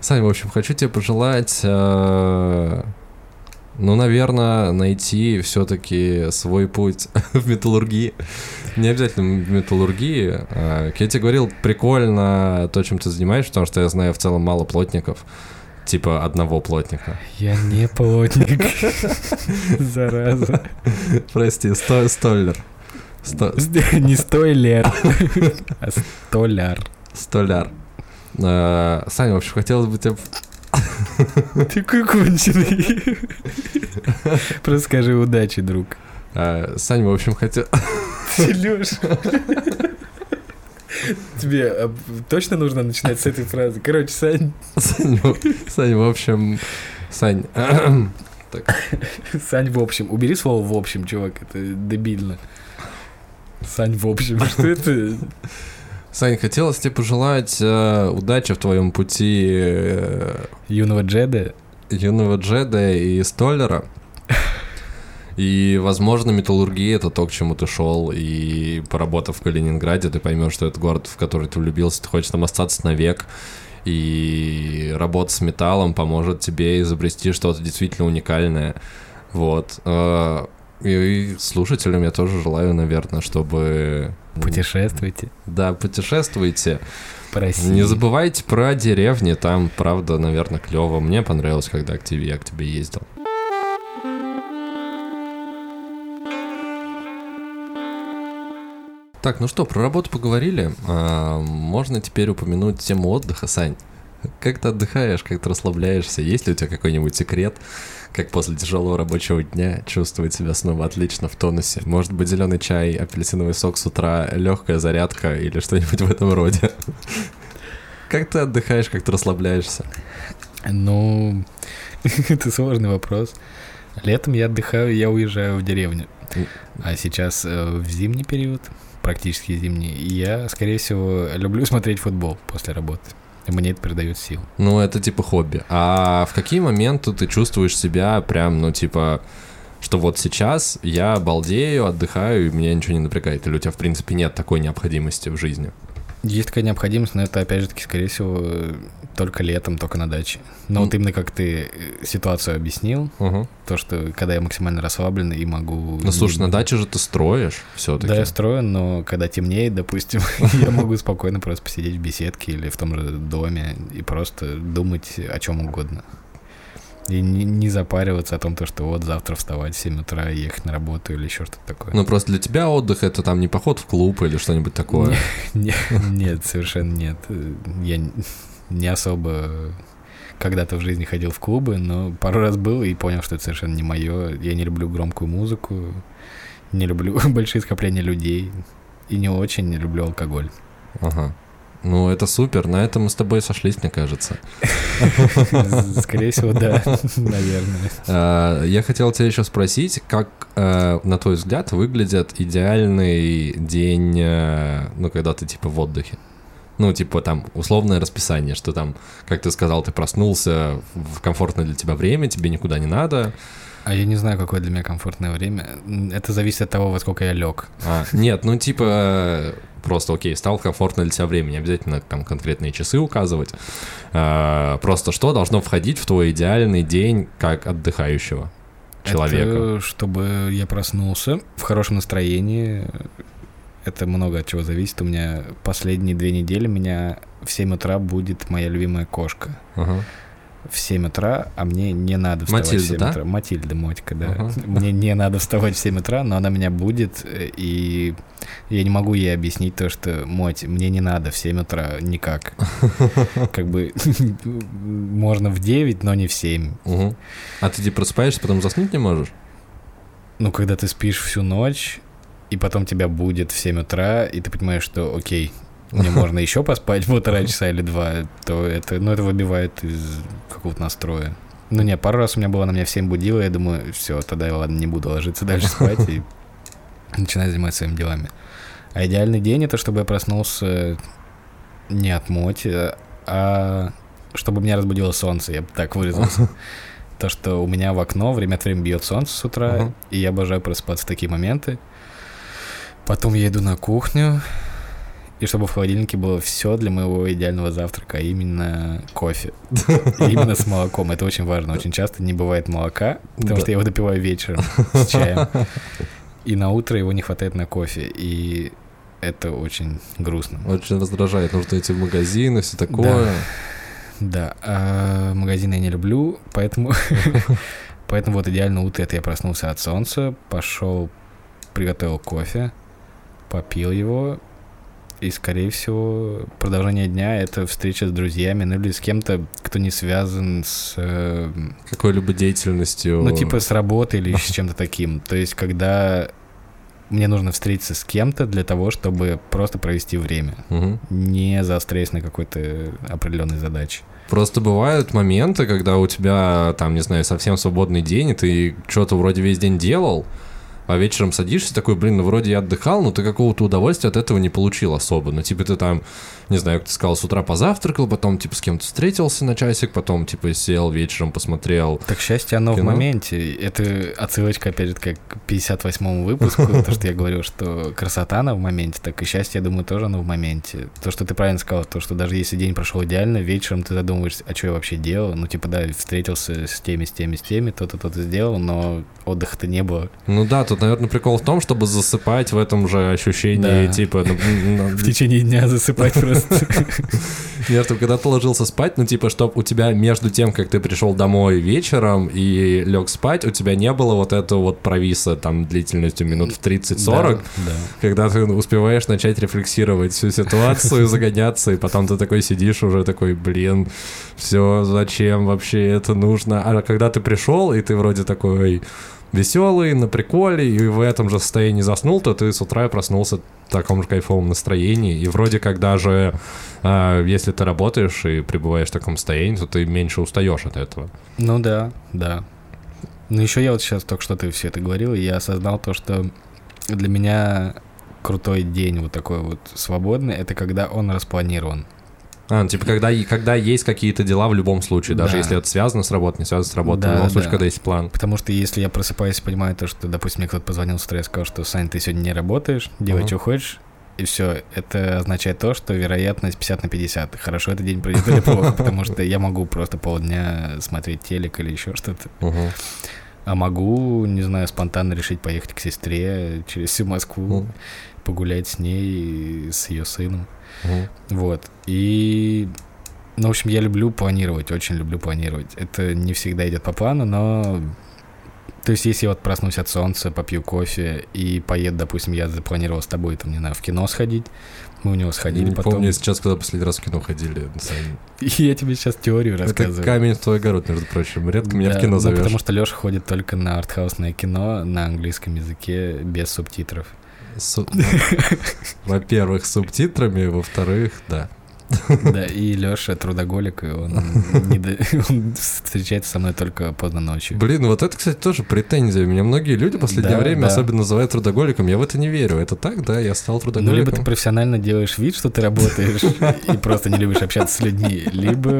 Сань, в общем, хочу тебе пожелать, э, ну, наверное, найти все-таки свой путь в металлургии. Не обязательно в металлургии. Как Я тебе говорил, прикольно то, чем ты занимаешься, потому что я знаю в целом мало плотников. Типа одного плотника. Я не плотник. Зараза. Прости, сто, столер. Сто- Не стойлер, а столяр. столяр. Э, Саня, в общем, хотелось бы тебе Такой конченый. Просто скажи удачи, друг. А, Сань, в общем, хотел... Лёш. Тебе а, точно нужно начинать с этой фразы? Короче, Сань... Сань, в- Сань, в общем... Сань... Сань, в общем. Убери слово в общем, чувак, это дебильно. Сань, в общем. Что это? Сань, хотелось тебе пожелать э, удачи в твоем пути э, Юного Джеда? юного Джеда и Столлера. И, возможно, металлургия — это то, к чему ты шел, и поработав в Калининграде, ты поймешь, что это город, в который ты влюбился, ты хочешь там остаться навек, и работа с металлом поможет тебе изобрести что-то действительно уникальное. Вот. Э, И слушателям я тоже желаю, наверное, чтобы... Путешествуйте Да, путешествуйте. по России. Не забывайте про деревни, там, правда, наверное, клево. Мне понравилось, когда к тебе, я к тебе ездил. Так, ну что, про работу поговорили. А, можно теперь упомянуть тему отдыха, Сань. Как ты отдыхаешь, как ты расслабляешься? Есть ли у тебя какой-нибудь секрет, как после тяжелого рабочего дня чувствовать себя снова отлично в тонусе? Может быть, зеленый чай, апельсиновый сок с утра, легкая зарядка или что-нибудь в этом роде? Как ты отдыхаешь, как ты расслабляешься? Ну, это сложный вопрос. Летом я отдыхаю, я уезжаю в деревню. А сейчас э, в зимний период, практически зимний, я, скорее всего, люблю смотреть футбол после работы. И мне это придает сил. Ну, это типа хобби. А в какие моменты ты чувствуешь себя прям, ну, типа, что вот сейчас я балдею, отдыхаю, и меня ничего не напрягает? Или у тебя, в принципе, нет такой необходимости в жизни? Есть такая необходимость, но это, опять же таки, скорее всего, только летом, только на даче. Но вот М. именно как ты э, ситуацию объяснил, Угу. то, что когда я максимально расслаблен и могу... Ну, слушай, на даче же ты строишь все-таки. Да, я строю, но когда темнеет, допустим, я могу спокойно просто посидеть в беседке или в том же доме и просто думать о чем угодно. И не, не запариваться о том, то, что вот завтра вставать в 7 утра и ехать на работу или еще что-то такое. Ну, просто для тебя отдых это там не поход в клуб или что-нибудь такое. Не- Нет, совершенно нет. Э, Я не особо когда-то в жизни ходил в клубы, но пару раз был и понял, что это совершенно не мое. Я не люблю громкую музыку, не люблю большие скопления людей и не очень не люблю алкоголь. Ага. Ну, это супер, на этом мы с тобой сошлись, мне кажется. Скорее всего, да, наверное. А, Я хотел тебя еще спросить, как, э, на твой взгляд, выглядит идеальный день, э, ну, когда ты, типа, в отдыхе? Ну, типа, там, условное расписание, что там, как ты сказал, ты проснулся в комфортное для тебя время, тебе никуда не надо. А я не знаю, какое для меня комфортное время. Это зависит от того, во сколько я лег. А, нет, ну, типа, просто, окей, стал комфортно для тебя время, не обязательно там конкретные часы указывать. А, Просто что должно входить в твой идеальный день как отдыхающего человека? Это чтобы я проснулся в хорошем настроении. Это много от чего зависит. У меня последние две недели меня в 7 утра будет моя любимая кошка. Ага. В 7 утра, а мне не надо вставать Матильда, в 7 да? утра. Матильда, Мотика, да. Ага. Мне не надо вставать в 7 утра, но она меня будет, э, и я не могу ей объяснить то, что, Моть, мне не надо в 7 утра никак. Как бы можно в 9, но не в 7. Мгм. А ты типа просыпаешься, потом заснуть не можешь? Ну, когда ты спишь всю ночь, и потом тебя будет в 7 утра, и ты понимаешь, что окей, мне можно еще поспать полтора часа или два, то это, ну, это выбивает из какого-то настроя. Ну, не, пару раз у меня было, она меня в 7 будила, я думаю, все, тогда я, ладно, не буду ложиться дальше спать и начинать заниматься своими делами. А идеальный день это чтобы я проснулся не от моти, а чтобы меня разбудило солнце, я бы так выразился. То, что у меня в окно время от времени бьет солнце с утра, и я обожаю просыпаться в такие моменты. Потом я иду на кухню, и чтобы в холодильнике было все для моего идеального завтрака, а именно кофе. Именно с молоком. Это очень важно. Очень часто не бывает молока, потому что я его допиваю вечером с чаем. И на утро его не хватает на кофе. И это очень грустно. Очень раздражает, нужно идти в магазин и все такое. Да, а магазины я не люблю, поэтому, поэтому вот идеально утро это я проснулся от солнца, пошел, приготовил кофе, попил его И, скорее всего, продолжение дня — это встреча с друзьями, ну или с кем-то, кто не связан с... э, Какой-либо деятельностью. Ну, типа с работой или с чем-то таким. То есть, когда мне нужно встретиться с кем-то для того, чтобы просто провести время, не заостряясь на какой-то определенной задаче. Просто бывают моменты, когда у тебя, там, не знаю, совсем свободный день, и ты что-то вроде весь день делал, а вечером садишься такой, блин, ну вроде я отдыхал, но ты какого-то удовольствия от этого не получил особо. Ну, типа ты там, не знаю, как ты сказал, с утра позавтракал, потом, типа, с кем-то встретился на часик, потом, типа, сел вечером, посмотрел. Так счастье, оно Кино? в моменте. Это отсылочка, опять же, как к 58-му выпуску, то, что я говорил, что красота, она в моменте, так и счастье, я думаю, тоже оно в моменте. То, что ты правильно сказал, то, что даже если день прошел идеально, вечером ты задумываешься, а что я вообще делал? Ну, типа, да, встретился с теми, с теми, с теми, то-то, то-то сделал, но отдыха-то не было. Ну да, тут, наверное, прикол в том, чтобы засыпать в этом же ощущении, типа, ну, ну, В течение дня засыпать просто. Нет, чтобы когда ты ложился спать, ну, типа, чтобы у тебя между тем, как ты пришел домой вечером и лег спать, у тебя не было вот этого вот провиса там длительностью минут в 30-40, Да, да. когда ты успеваешь начать рефлексировать всю ситуацию, загоняться, и потом ты такой сидишь уже такой, блин, все, зачем вообще это нужно? А когда ты пришел, и ты вроде такой веселый, на приколе, и в этом же состоянии заснул, то ты с утра проснулся в таком же кайфовом настроении, и вроде как даже а, если ты работаешь и пребываешь в таком состоянии, то ты меньше устаешь от этого. Ну да, да. Ну еще я вот сейчас только что ты все это говорил, и я осознал то, что для меня крутой день вот такой вот свободный, это когда он распланирован. А, ну, типа, когда, когда есть какие-то дела в любом случае, даже Да. если это связано с работой, не связано с работой, Да, в любом случае, да. когда есть план. Потому что если я просыпаюсь и понимаю то, что, допустим, мне кто-то позвонил с утра и сказал, что, Сань, ты сегодня не работаешь, делай, Ага. что хочешь, и все, это означает то, что вероятность 50 на 50. Хорошо этот день пройдет или плохо, потому что я могу просто полдня смотреть телек или еще что-то. А могу, не знаю, спонтанно решить поехать к сестре через всю Москву, погулять с ней, с ее сыном. Мгм. Вот. И, ну, в общем, я люблю планировать, очень люблю планировать. Это не всегда идет по плану, но... То есть, если я вот проснусь от солнца, попью кофе и поеду, допустим, я запланировал с тобой, там, не знаю, в кино сходить, мы у него сходили не потом. помню сейчас, когда последний раз в кино ходили. И я тебе сейчас теорию Это рассказываю. камень в твой огород, между прочим. Редко меня в Да, кино ну, зовешь. потому что Леша ходит только на артхаусное кино на английском языке без субтитров. Во-первых, субтитрами, во-вторых, да. Да, и Леша трудоголик, и он, не до- он встречается со мной только поздно ночью. Блин, вот это, кстати, тоже претензия. Меня многие люди в последнее Да, время да. особенно называют трудоголиком. Я в это не верю. Это так, да, я стал Ну, трудоголиком. либо ты профессионально делаешь вид, что ты работаешь, и просто не любишь общаться с людьми, либо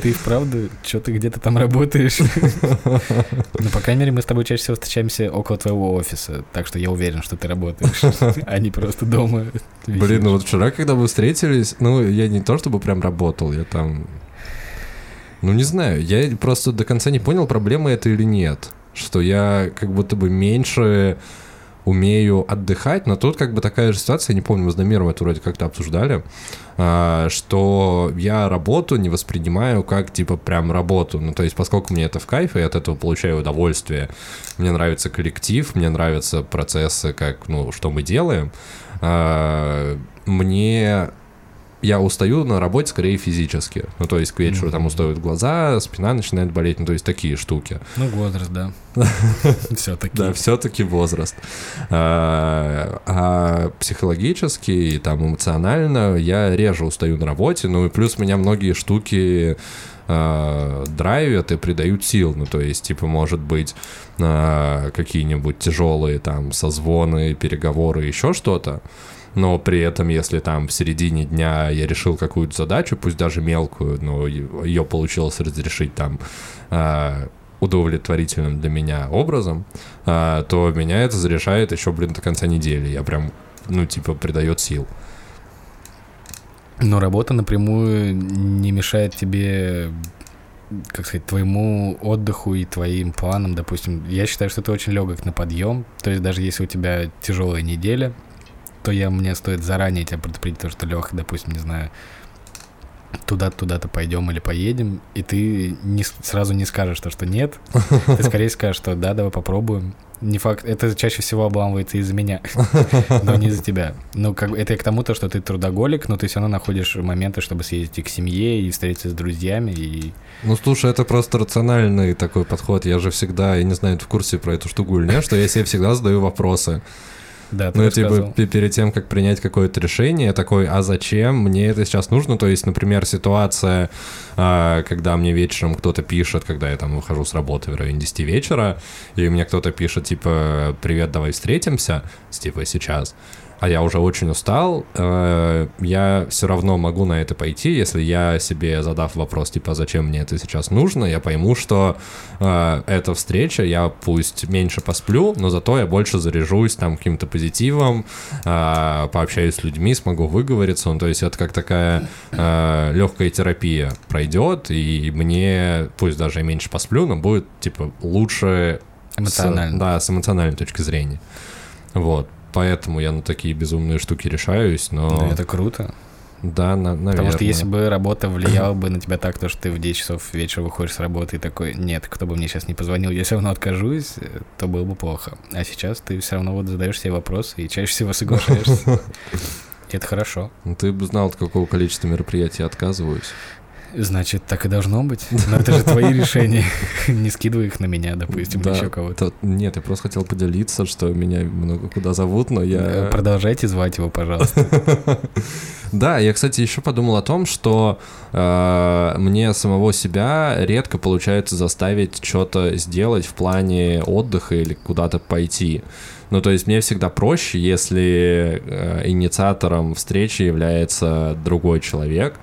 ты вправду что-то где-то там работаешь. Ну, по крайней мере, мы с тобой чаще всего встречаемся около твоего офиса, так что я уверен, что ты работаешь, а не просто дома. Блин, ну вот вчера, когда мы встретились, ну, я не то чтобы прям работал, я там... Ну, не знаю, я просто до конца не понял, проблема это или нет. Что я как будто бы меньше умею отдыхать, но тут как бы такая же ситуация, я не помню, мы с Дамиром это вроде как-то обсуждали, а, что я работу не воспринимаю как, типа, прям работу. Ну, то есть, поскольку мне это в кайф, и от этого получаю удовольствие, мне нравится коллектив, мне нравятся процессы, как, ну, что мы делаем, а, мне я устаю на работе скорее физически. Ну, то есть к вечеру там Мгм. устают глаза, спина начинает болеть, ну, то есть такие штуки. Ну, возраст, да. Все-таки. Да, все-таки возраст. А, а психологически и там эмоционально я реже устаю на работе, ну и плюс меня многие штуки а, драйвят и придают сил. Ну, то есть, типа, может быть, а, какие-нибудь тяжелые там созвоны, переговоры, еще что-то. Но при этом, если там в середине дня я решил какую-то задачу, пусть даже мелкую, но ее получилось разрешить там а, удовлетворительным для меня образом, а, то меня это зарешает еще, блин, до конца недели. Я прям, ну, типа, придает сил. Но работа напрямую не мешает тебе, как сказать, твоему отдыху и твоим планам, допустим. Я считаю, что ты очень легок на подъем. То есть даже если у тебя тяжелая неделя, то я мне стоит заранее тебя предупредить, то, что Лех, допустим, не знаю, туда-то, туда-то пойдем или поедем, и ты не, сразу не скажешь то, что нет. Ты скорее скажешь, что да, давай попробуем. Не факт, это чаще всего обламывается из-за меня, но не из-за тебя. Ну, как это к тому, то, что ты трудоголик, но ты все равно находишь моменты, чтобы съездить и к семье, и встретиться с друзьями, и... Ну, слушай, это просто рациональный такой подход. Я же всегда, я не знаю, ты в курсе про эту штуку или нет, что я себе всегда задаю вопросы. Да, ты Ну, типа, рассказывал. пе- перед тем, как принять какое-то решение, я такой, а зачем мне это сейчас нужно? То есть, например, ситуация, а, когда мне вечером кто-то пишет, когда я там выхожу с работы в районе 10 вечера, и мне кто-то пишет, типа, привет, давай встретимся, типа, сейчас, а я уже очень устал, э, я все равно могу на это пойти, если я себе задав вопрос, типа, зачем мне это сейчас нужно, я пойму, что э, эта встреча, я пусть меньше посплю, но зато я больше заряжусь там каким-то позитивом, э, пообщаюсь с людьми, смогу выговориться, ну, то есть это как такая легкая терапия пройдет, и мне, пусть даже я меньше посплю, но будет, типа, лучше с- Эмоционально. да, с эмоциональной точки зрения. Вот. Поэтому я на такие безумные штуки решаюсь, но... Ну, это круто. Да, на- наверное. Потому что если бы работа влияла бы на тебя так, то что ты в 10 часов вечера выходишь с работы и такой, нет, кто бы мне сейчас не позвонил, я все равно откажусь, то было бы плохо. А сейчас ты все равно вот задаешь себе вопросы и чаще всего соглашаешься. Это хорошо. Ну, Ты бы знал, от какого количества мероприятий отказываюсь. Значит, так и должно быть. Но это же твои решения. Не скидывай их на меня, допустим, или Да, еще кого-то. то- Нет, я просто хотел поделиться, что меня много куда зовут, но я... Э, Продолжайте звать его, пожалуйста. Да, я, кстати, еще подумал о том, что э, мне самого себя редко получается заставить что-то сделать в плане отдыха или куда-то пойти. Ну, то есть мне всегда проще, если э, инициатором встречи является другой человек.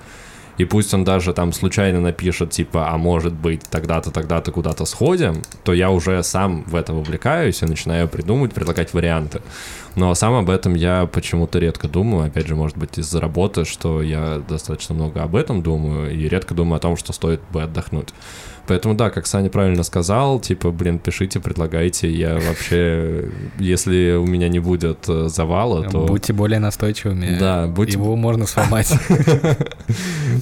И пусть он даже там случайно напишет, типа, а может быть, тогда-то, тогда-то куда-то сходим, то я уже сам в это вовлекаюсь и начинаю придумывать, предлагать варианты. Но сам об этом я почему-то редко думаю. Опять же, может быть, из-за работы, что я достаточно много об этом думаю и редко думаю о том, что стоит бы отдохнуть. Поэтому да, как Саня правильно сказал, типа, блин, пишите, предлагайте. Я вообще, если у меня не будет э, завала, то... Будьте более настойчивыми. Да, будьте- Его можно сломать.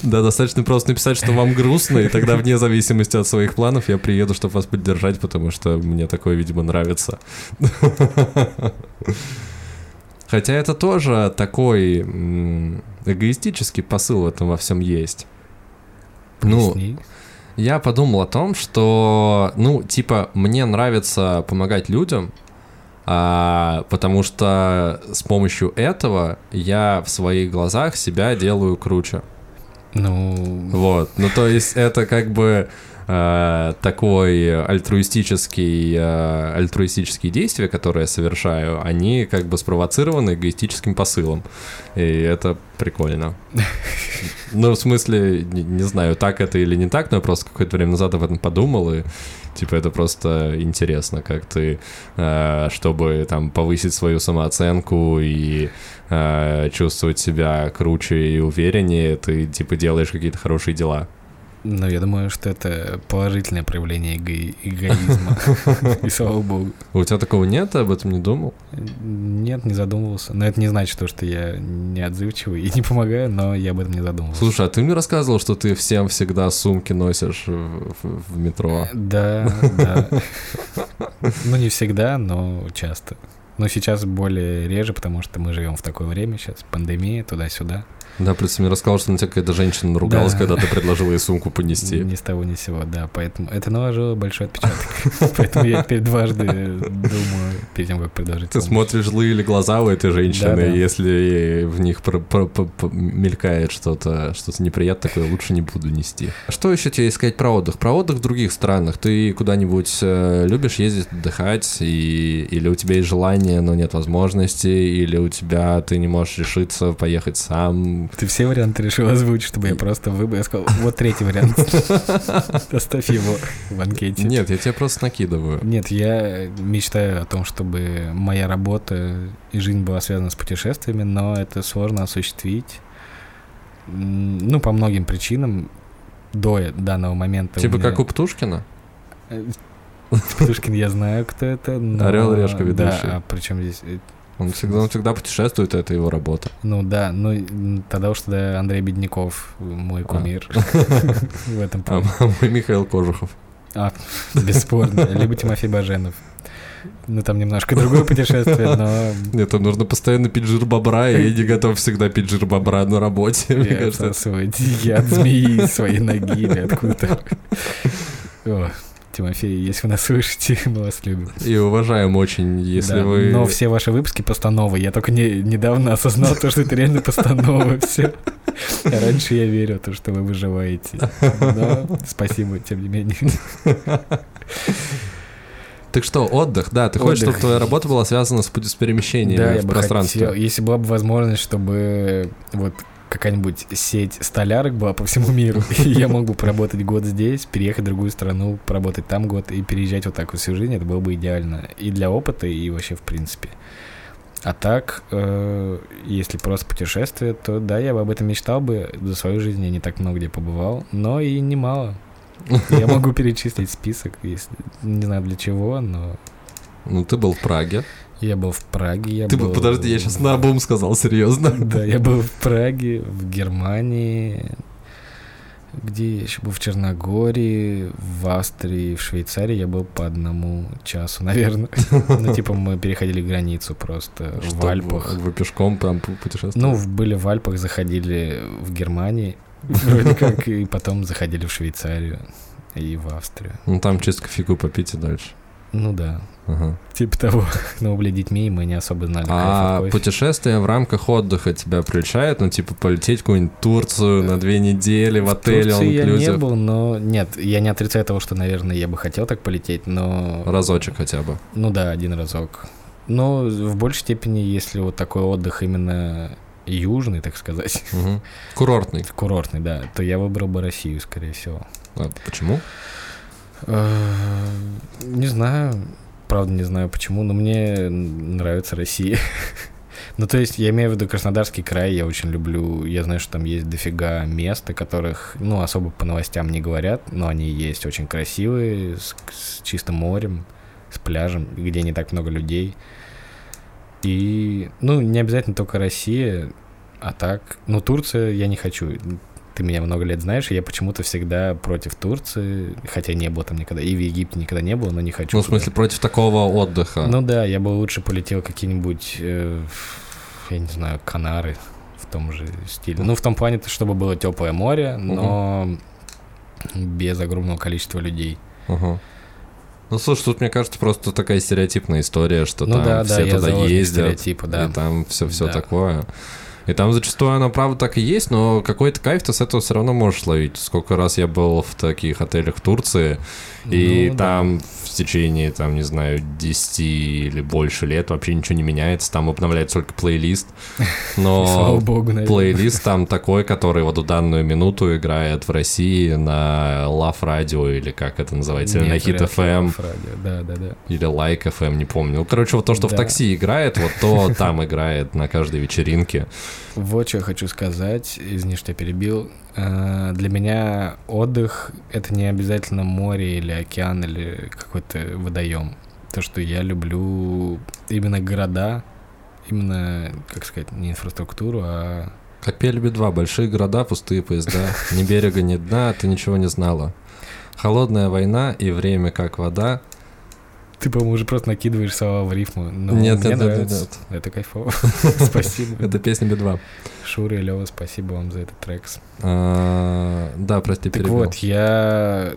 Да, достаточно просто написать, что вам грустно, и тогда вне зависимости от своих планов я приеду, чтобы вас поддержать, потому что мне такое, видимо, нравится. Хотя это тоже такой эгоистический посыл в этом во всем есть. Ну, Поясни. я подумал о том, что, ну, типа, мне нравится помогать людям, а, потому что с помощью этого я в своих глазах себя делаю круче. Ну, Вот, ну то есть это как бы э, такой альтруистический, э, альтруистические действия, которые я совершаю, они как бы спровоцированы эгоистическим посылом. И это прикольно. Ну, в смысле, не, не знаю, так это или не так, но я просто какое-то время назад об этом подумал, и типа это просто интересно, как ты, э, чтобы там повысить свою самооценку и э, чувствовать себя круче и увереннее, ты типа делаешь какие-то хорошие дела. Ну, я думаю, что это положительное проявление эго- эгоизма. И слава богу. У тебя такого нет, об этом не думал? Нет, не задумывался. Но это не значит, то, что я не отзывчивый и не помогаю, но я об этом не задумывался. Слушай, а ты мне рассказывал, что ты всем всегда сумки носишь в, метро. Да, да. Ну, не всегда, но часто. Но сейчас более реже, потому что мы живем в такое время сейчас, пандемия, туда-сюда. Да, плюс мне рассказал, что на тебя какая-то женщина наругалась, Да. когда ты предложила ей сумку понести. Ни с того, ни с сего, да. Поэтому это наложило большой отпечаток. Поэтому я теперь дважды думаю, перед тем, как предложить Ты смотришь, злые ли глаза у этой женщины, и если в них мелькает что-то, что-то неприятное, такое лучше не буду нести. Что еще тебе сказать про отдых? Про отдых в других странах. Ты куда-нибудь э, любишь ездить отдыхать, и, или у тебя есть желание, но нет возможности, или у тебя ты не можешь решиться поехать сам. Ты все варианты решил озвучить, чтобы я просто выбрал. Я сказал, вот третий вариант. Оставь его в анкете. Нет, я тебе просто накидываю. Нет, я мечтаю о том, чтобы моя работа и жизнь была связана с путешествиями, но это сложно осуществить. Ну, по многим причинам. До данного момента. Типа меня- как у Птушкина? Э, Птушкин, я знаю, кто это. но- Орел и Решка ведущий. Да, а причем здесь... Он всегда, он всегда путешествует, это его работа. Ну да, ну тогда уж тогда Андрей Бедняков, мой А. кумир в этом А мой Михаил Кожухов. А, бесспорно. Либо Тимофей Баженов. Ну, там немножко другое путешествие, но... Нет, там нужно постоянно пить жир бобра, и я не готов всегда пить жир бобра на работе. Мне Я кажется, отсасывать яд змеи своей ноги или откуда-то. Тимофей, если вы нас слышите, мы вас любим. И уважаем очень, если Да, вы... Но все ваши выпуски постановы. Я только не, недавно осознал то, что это реально постановы все. Раньше я верил, то, что вы выживаете. Но спасибо, тем не менее. Так что, отдых, да, ты хочешь, Отдых. чтобы твоя работа была связана с, с перемещениями Да, в пространстве? хотел, если была бы возможность, чтобы вот какая-нибудь сеть столярок была по всему миру, я мог бы поработать год здесь, переехать в другую страну, поработать там год и переезжать вот так вот всю жизнь, это было бы идеально и для опыта, и вообще в принципе. А так, э, если просто путешествие, то да, я бы об этом мечтал бы. За свою жизнь я не так много где побывал, но и немало. Я могу перечислить список, если не знаю для чего, но Ну, ты был в Праге. Я был в Праге, я Ты был... подожди, я сейчас на бум сказал, серьезно. Да, я был в Праге, в Германии, где я еще был в Черногории, в Австрии, в Швейцарии я был по одному часу, наверное. Ну, типа мы переходили границу просто в Альпах. Вы пешком прям пу- путешествовали? Ну, были в Альпах, заходили в Германии, вроде как, и потом заходили в Швейцарию и в Австрию. Ну, там чисто кофейку попить и дальше. Ну да, Ага. типа того. Но были детьми, мы не особо знали А путешествие в рамках отдыха тебя привлекает? Ну, типа, полететь в какую-нибудь Турцию на две недели в отеле, Турции я не был, но нет, я не отрицаю того, что, наверное, я бы хотел так полететь, но... Разочек хотя бы. Ну да, один разок. Но в большей степени, если вот такой отдых именно южный, так сказать, Мгм. Курортный. курортный, да, то я выбрал бы Россию, скорее всего. А почему? Э, Не знаю, правда не знаю почему, но мне нравится Россия. Ну, то есть, я имею в виду Краснодарский край, я очень люблю, я знаю, что там есть дофига мест, о которых, ну, особо по новостям не говорят, но они есть очень красивые, с, с чистым морем, с пляжем, где не так много людей. И, ну, не обязательно только Россия, а так, ну, Турция я не хочу. Ты меня много лет знаешь, и я почему-то всегда против Турции, хотя не был там никогда, и в Египте никогда не был, но не хочу. Ну, в туда. смысле, против такого отдыха. Ну да, я бы лучше полетел какие-нибудь, э, я не знаю, Канары в том же стиле. Ну, в том плане, чтобы было теплое море, но без огромного количества людей. Ага. Ну, слушай, тут, мне кажется, просто такая стереотипная история, что Ну там да, да, все я туда ездят, да. и там все, все Да. такое. И там зачастую оно, правда, так и есть, но какой-то кайф ты с этого все равно можешь ловить. Сколько раз я был в таких отелях в Турции, и Ну, да. В течение, там, не знаю, 10 или больше лет вообще ничего не меняется, там обновляется только плейлист. И слава Но богу, наверное. плейлист там такой, который вот в данную минуту играет в России на Love Radio или как это называется, или на Hit FM, Да, да, да. или Like FM, не помню. Ну, короче, вот то, что в Да. такси играет, вот то там играет на каждой вечеринке. Вот что я хочу сказать, извини, что я перебил. Э, Для меня отдых — это не обязательно море или океан или какой-то водоем. То, что я люблю именно города, именно, как сказать, не инфраструктуру, а... Как пели два, большие города, пустые поезда, ни берега, ни дна, ты ничего не знала. Холодная война и время как вода. Ты, по-моему, уже просто накидываешь слова в рифму. Но Нет, мне нет, нет, нравится. нет, Это кайфово. Спасибо. Это песня би два. Шура и Лева, спасибо вам за этот трек. А, Да, прости, Так перебил. вот, я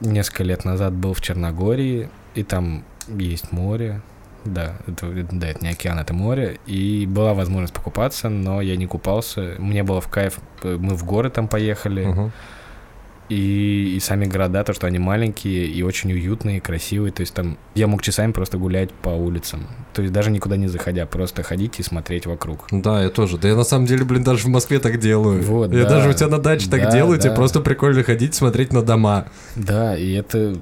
несколько лет назад был в Черногории, и там есть море. Да, это, да, это не океан, это море. И была возможность покупаться, но я не купался. Мне было в кайф. э, Мы в горы там поехали. Мгм. И, и сами города, то, что они маленькие и очень уютные, красивые. То есть там я мог часами просто гулять по улицам. То есть даже никуда не заходя, просто ходить и смотреть вокруг. Да, я тоже. Да я на самом деле, блин, даже в Москве так делаю. Вот, я да. даже у тебя на даче так Да, делаю, тебе да. просто прикольно ходить, смотреть на дома. Да, и это...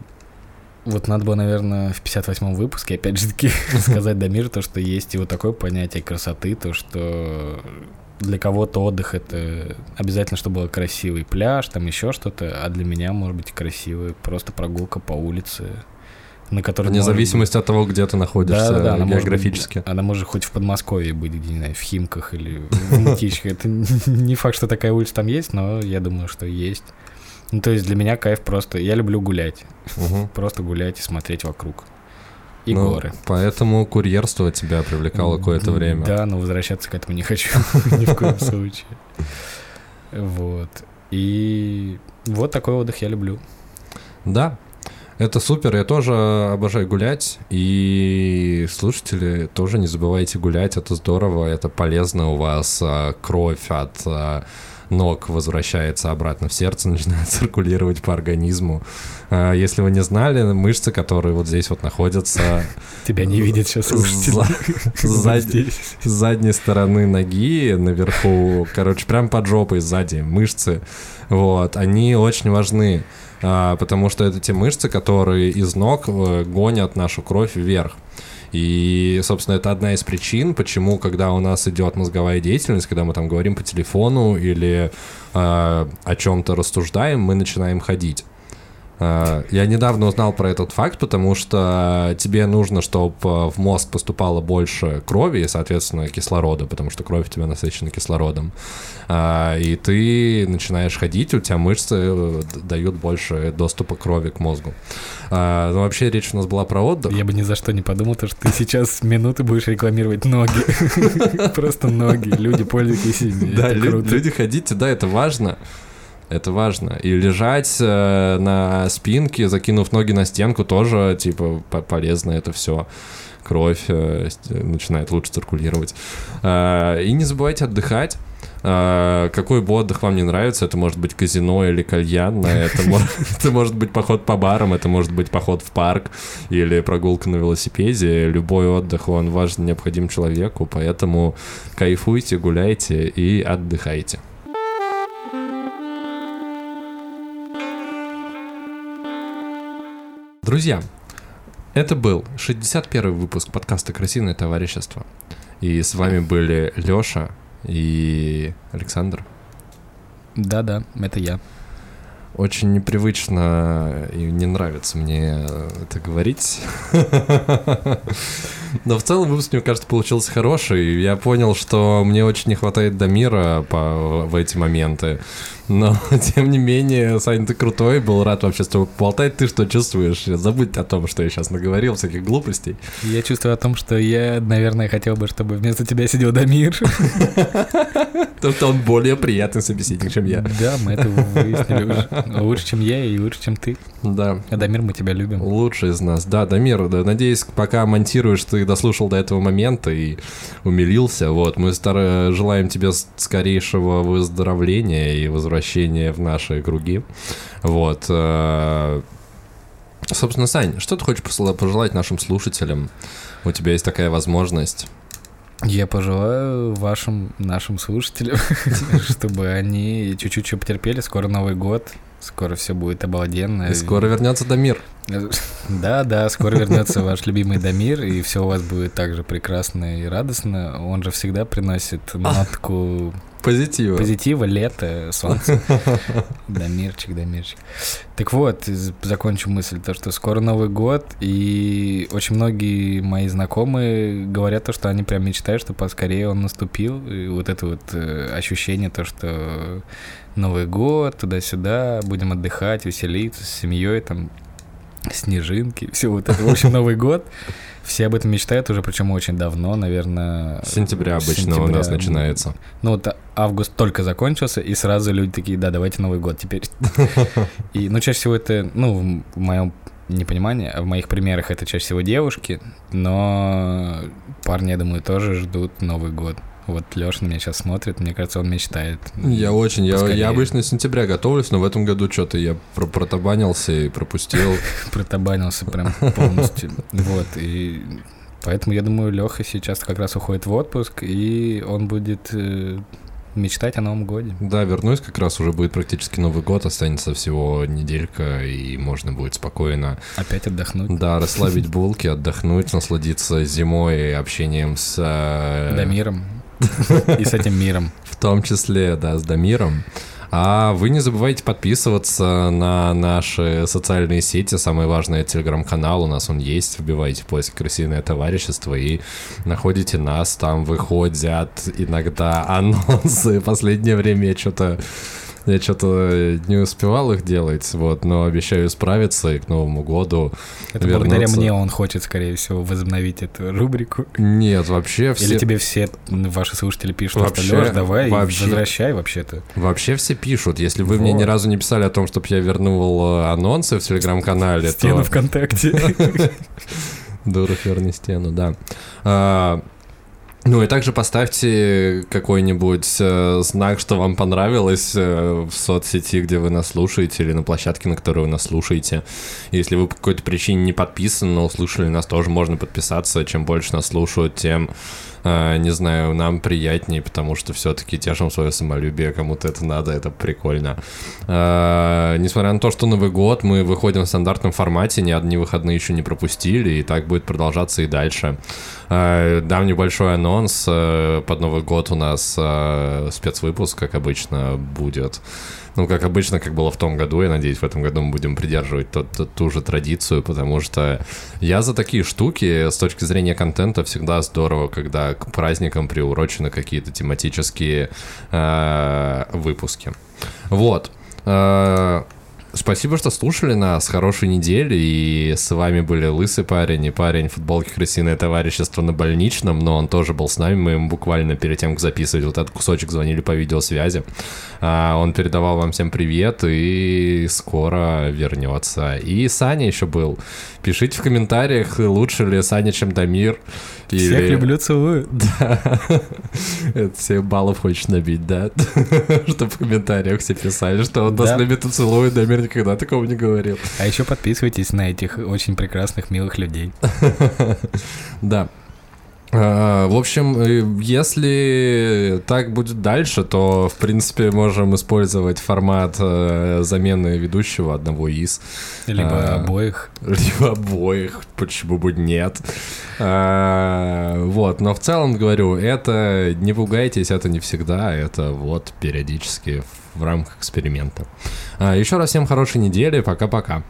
Вот надо было, наверное, в 58-м выпуске, опять же таки, сказать Дамир, то, что есть и вот такое понятие красоты, то, что для кого-то отдых это обязательно, чтобы был красивый пляж, там еще что-то, а для меня может быть красивый просто прогулка по улице, на которой Вне может зависимости от того, где ты находишься Да-да-да, она может быть- географически. она может хоть в Подмосковье быть, где, не знаю, в Химках или в Мытищах. Это не факт, что такая улица там есть, но я думаю, что есть. Ну, то есть для меня кайф просто... Я люблю гулять. Просто гулять и смотреть вокруг. И Ну, горы. Поэтому курьерство тебя привлекало какое-то время. Да, но возвращаться к этому не хочу ни в коем случае. Вот. И вот такой отдых я люблю. Да, это супер, я тоже обожаю гулять, и слушатели, тоже не забывайте гулять, это здорово, это полезно, у вас а, кровь от а, ног возвращается обратно в сердце, начинает циркулировать по организму. А, Если вы не знали, мышцы, которые вот здесь вот находятся Тебя не видят сейчас слушатели. с задней стороны ноги наверху, короче, прям под жопой сзади мышцы, вот, они очень важны, а, потому что это те мышцы, которые из ног э, гонят нашу кровь вверх. И, собственно, это одна из причин, почему, когда у нас идет мозговая деятельность, когда мы там говорим по телефону или э, о чем-то рассуждаем, мы начинаем ходить. Э, Я недавно узнал про этот факт, потому что тебе нужно, чтобы в мозг поступало больше крови и, соответственно, кислорода, потому что кровь у тебя насыщена кислородом. А, И ты начинаешь ходить, у тебя мышцы э, дают больше доступа крови к мозгу. Но вообще речь у нас была про отдых. Я бы ни за что не подумал, то, что ты сейчас минуты будешь рекламировать ноги. Просто ноги. Люди, пользуйтесь ими. Да, люди ходите, да, это важно. Это важно. И лежать э, на спинке, закинув ноги на стенку, тоже, типа, по- полезно это все. Кровь э, начинает лучше циркулировать. Э, и не забывайте отдыхать. Э, какой бы отдых вам не нравится, это может быть казино или кальян, это может быть поход по барам, это может быть поход в парк или прогулка на велосипеде. Любой отдых, он важен, необходим человеку, поэтому кайфуйте, гуляйте и отдыхайте. Друзья, это был 61 выпуск подкаста «Красивое товарищество». И с вами были Лёша и Александр. Да-да, это я. Очень непривычно и не нравится мне это говорить. Но в целом выпуск, мне кажется, получился хороший. Я понял, что мне очень не хватает Дамира по, в эти моменты. Но, тем не менее, Сань, ты крутой, был рад вообще с тобой поболтать. Ты что чувствуешь? Забудь о том, что я сейчас наговорил, всяких глупостей. Я чувствую о том, что я, наверное, хотел бы, чтобы вместо тебя сидел Дамир. Потому что он более приятный собеседник, чем я. Да, мы это выяснили уже. Лучше, чем я и лучше, чем ты. Да. А Дамир, мы тебя любим. Лучший из нас. Да, Дамир, да, надеюсь, пока монтируешь, ты дослушал до этого момента и умилился. Вот, мы стар- желаем тебе скорейшего выздоровления и возвращения в наши круги. Вот. э, Собственно, Сань, что ты хочешь пожелать нашим слушателям? У тебя есть такая возможность. Я пожелаю вашим, нашим слушателям, чтобы они чуть-чуть еще потерпели. Скоро Новый год, скоро все будет обалденно. И скоро вернется Дамир. Да, да, скоро вернется ваш любимый Дамир, и все у вас будет так же прекрасно и радостно. Он же всегда приносит нотку Позитива. позитива, лето, солнце. Дамирчик, Дамирчик. Так вот, закончу мысль, то, что скоро Новый год, и очень многие мои знакомые говорят то, что они прям мечтают, что поскорее он наступил, и вот это вот э, ощущение, то, что Новый год, туда-сюда, будем отдыхать, веселиться с семьей, там, снежинки, все вот это. В общем, Новый год. Все об этом мечтают уже, причем очень давно, наверное. С сентября обычно у нас сентября. начинается. Ну вот август только закончился, и сразу люди такие, да, давайте Новый год теперь. И, ну, чаще всего это, ну, в моем непонимании, в моих примерах это чаще всего девушки, но парни, я думаю, тоже ждут Новый год. Вот Леша на меня сейчас смотрит, мне кажется, он мечтает. Я очень, я, я обычно с сентября готовлюсь, но в этом году что-то я про протабанился и пропустил. протабанился прям полностью. Вот, и поэтому я думаю, Леха сейчас как раз уходит в отпуск, и он будет э, мечтать о Новом годе. Да, вернусь, как раз уже будет практически Новый год, останется всего неделька, и можно будет спокойно, Опять отдохнуть. да, расслабить булки, отдохнуть, насладиться зимой и общением с... э, Дамиром. И с этим миром. В том числе, да, с Дамиром. А вы не забывайте подписываться на наши социальные сети. Самое важное, телеграм-канал у нас он есть. Вбивайте в поиск «Крысиное товарищество» и находите нас. Там выходят иногда анонсы. Последнее время я что-то Я что-то не успевал их делать, вот, но обещаю справиться и к Новому году Это вернуться. благодаря мне он хочет, скорее всего, возобновить эту рубрику. Нет, вообще все... Или тебе все ваши слушатели пишут, Вообще- что Лёш, давай, вообще- возвращай вообще-то. Вообще все пишут. Если вы мне Вот. ни разу не писали о том, чтобы я вернул э, анонсы в Телеграм-канале, Стену то... ВКонтакте. Дура, верни стену, да. Ну и также поставьте какой-нибудь э, знак, что вам понравилось э, в соцсети, где вы нас слушаете, или на площадке, на которой вы нас слушаете. Если вы по какой-то причине не подписаны, но услышали нас, тоже можно подписаться. Чем больше нас слушают, тем, э, не знаю, нам приятнее, потому что все-таки тешим свое самолюбие, кому-то это надо, это прикольно. Э, Несмотря на то, что Новый год, мы выходим в стандартном формате, ни одни выходные еще не пропустили, и так будет продолжаться и дальше. Э, Дам небольшой анонс. э, Под Новый год у нас э, спецвыпуск, как обычно, будет. Ну, как обычно, как было в том году, я надеюсь, в этом году мы будем придерживать тот- тот- ту же традицию, потому что я за такие штуки с точки зрения контента всегда здорово, когда к праздникам приурочены какие-то тематические э, выпуски. Вот. Э, Спасибо, что слушали нас. Хорошей недели. И с вами были Лысый парень и парень в футболке Крысиное товарищество на больничном. Но он тоже был с нами. Мы ему буквально перед тем, как записывать вот этот кусочек, звонили по видеосвязи. А, Он передавал вам всем привет и скоро вернется. И Саня еще был. Пишите в комментариях, лучше ли Саня, чем Дамир. Всех Или- люблю, целую. Это все баллов хочешь набить, да? Чтобы в комментариях все писали, что он нас Да. любит и целует. Дамир никогда такого не говорил. А еще подписывайтесь на этих очень прекрасных, милых людей. Да. А, В общем, э, если так будет дальше, то, в принципе, можем использовать формат э, замены ведущего одного из. Либо А. обоих. Либо обоих, почему бы нет. А, Вот, но в целом, говорю, это не пугайтесь, это не всегда, это вот периодически в рамках эксперимента. А, Еще раз всем хорошей недели, пока-пока.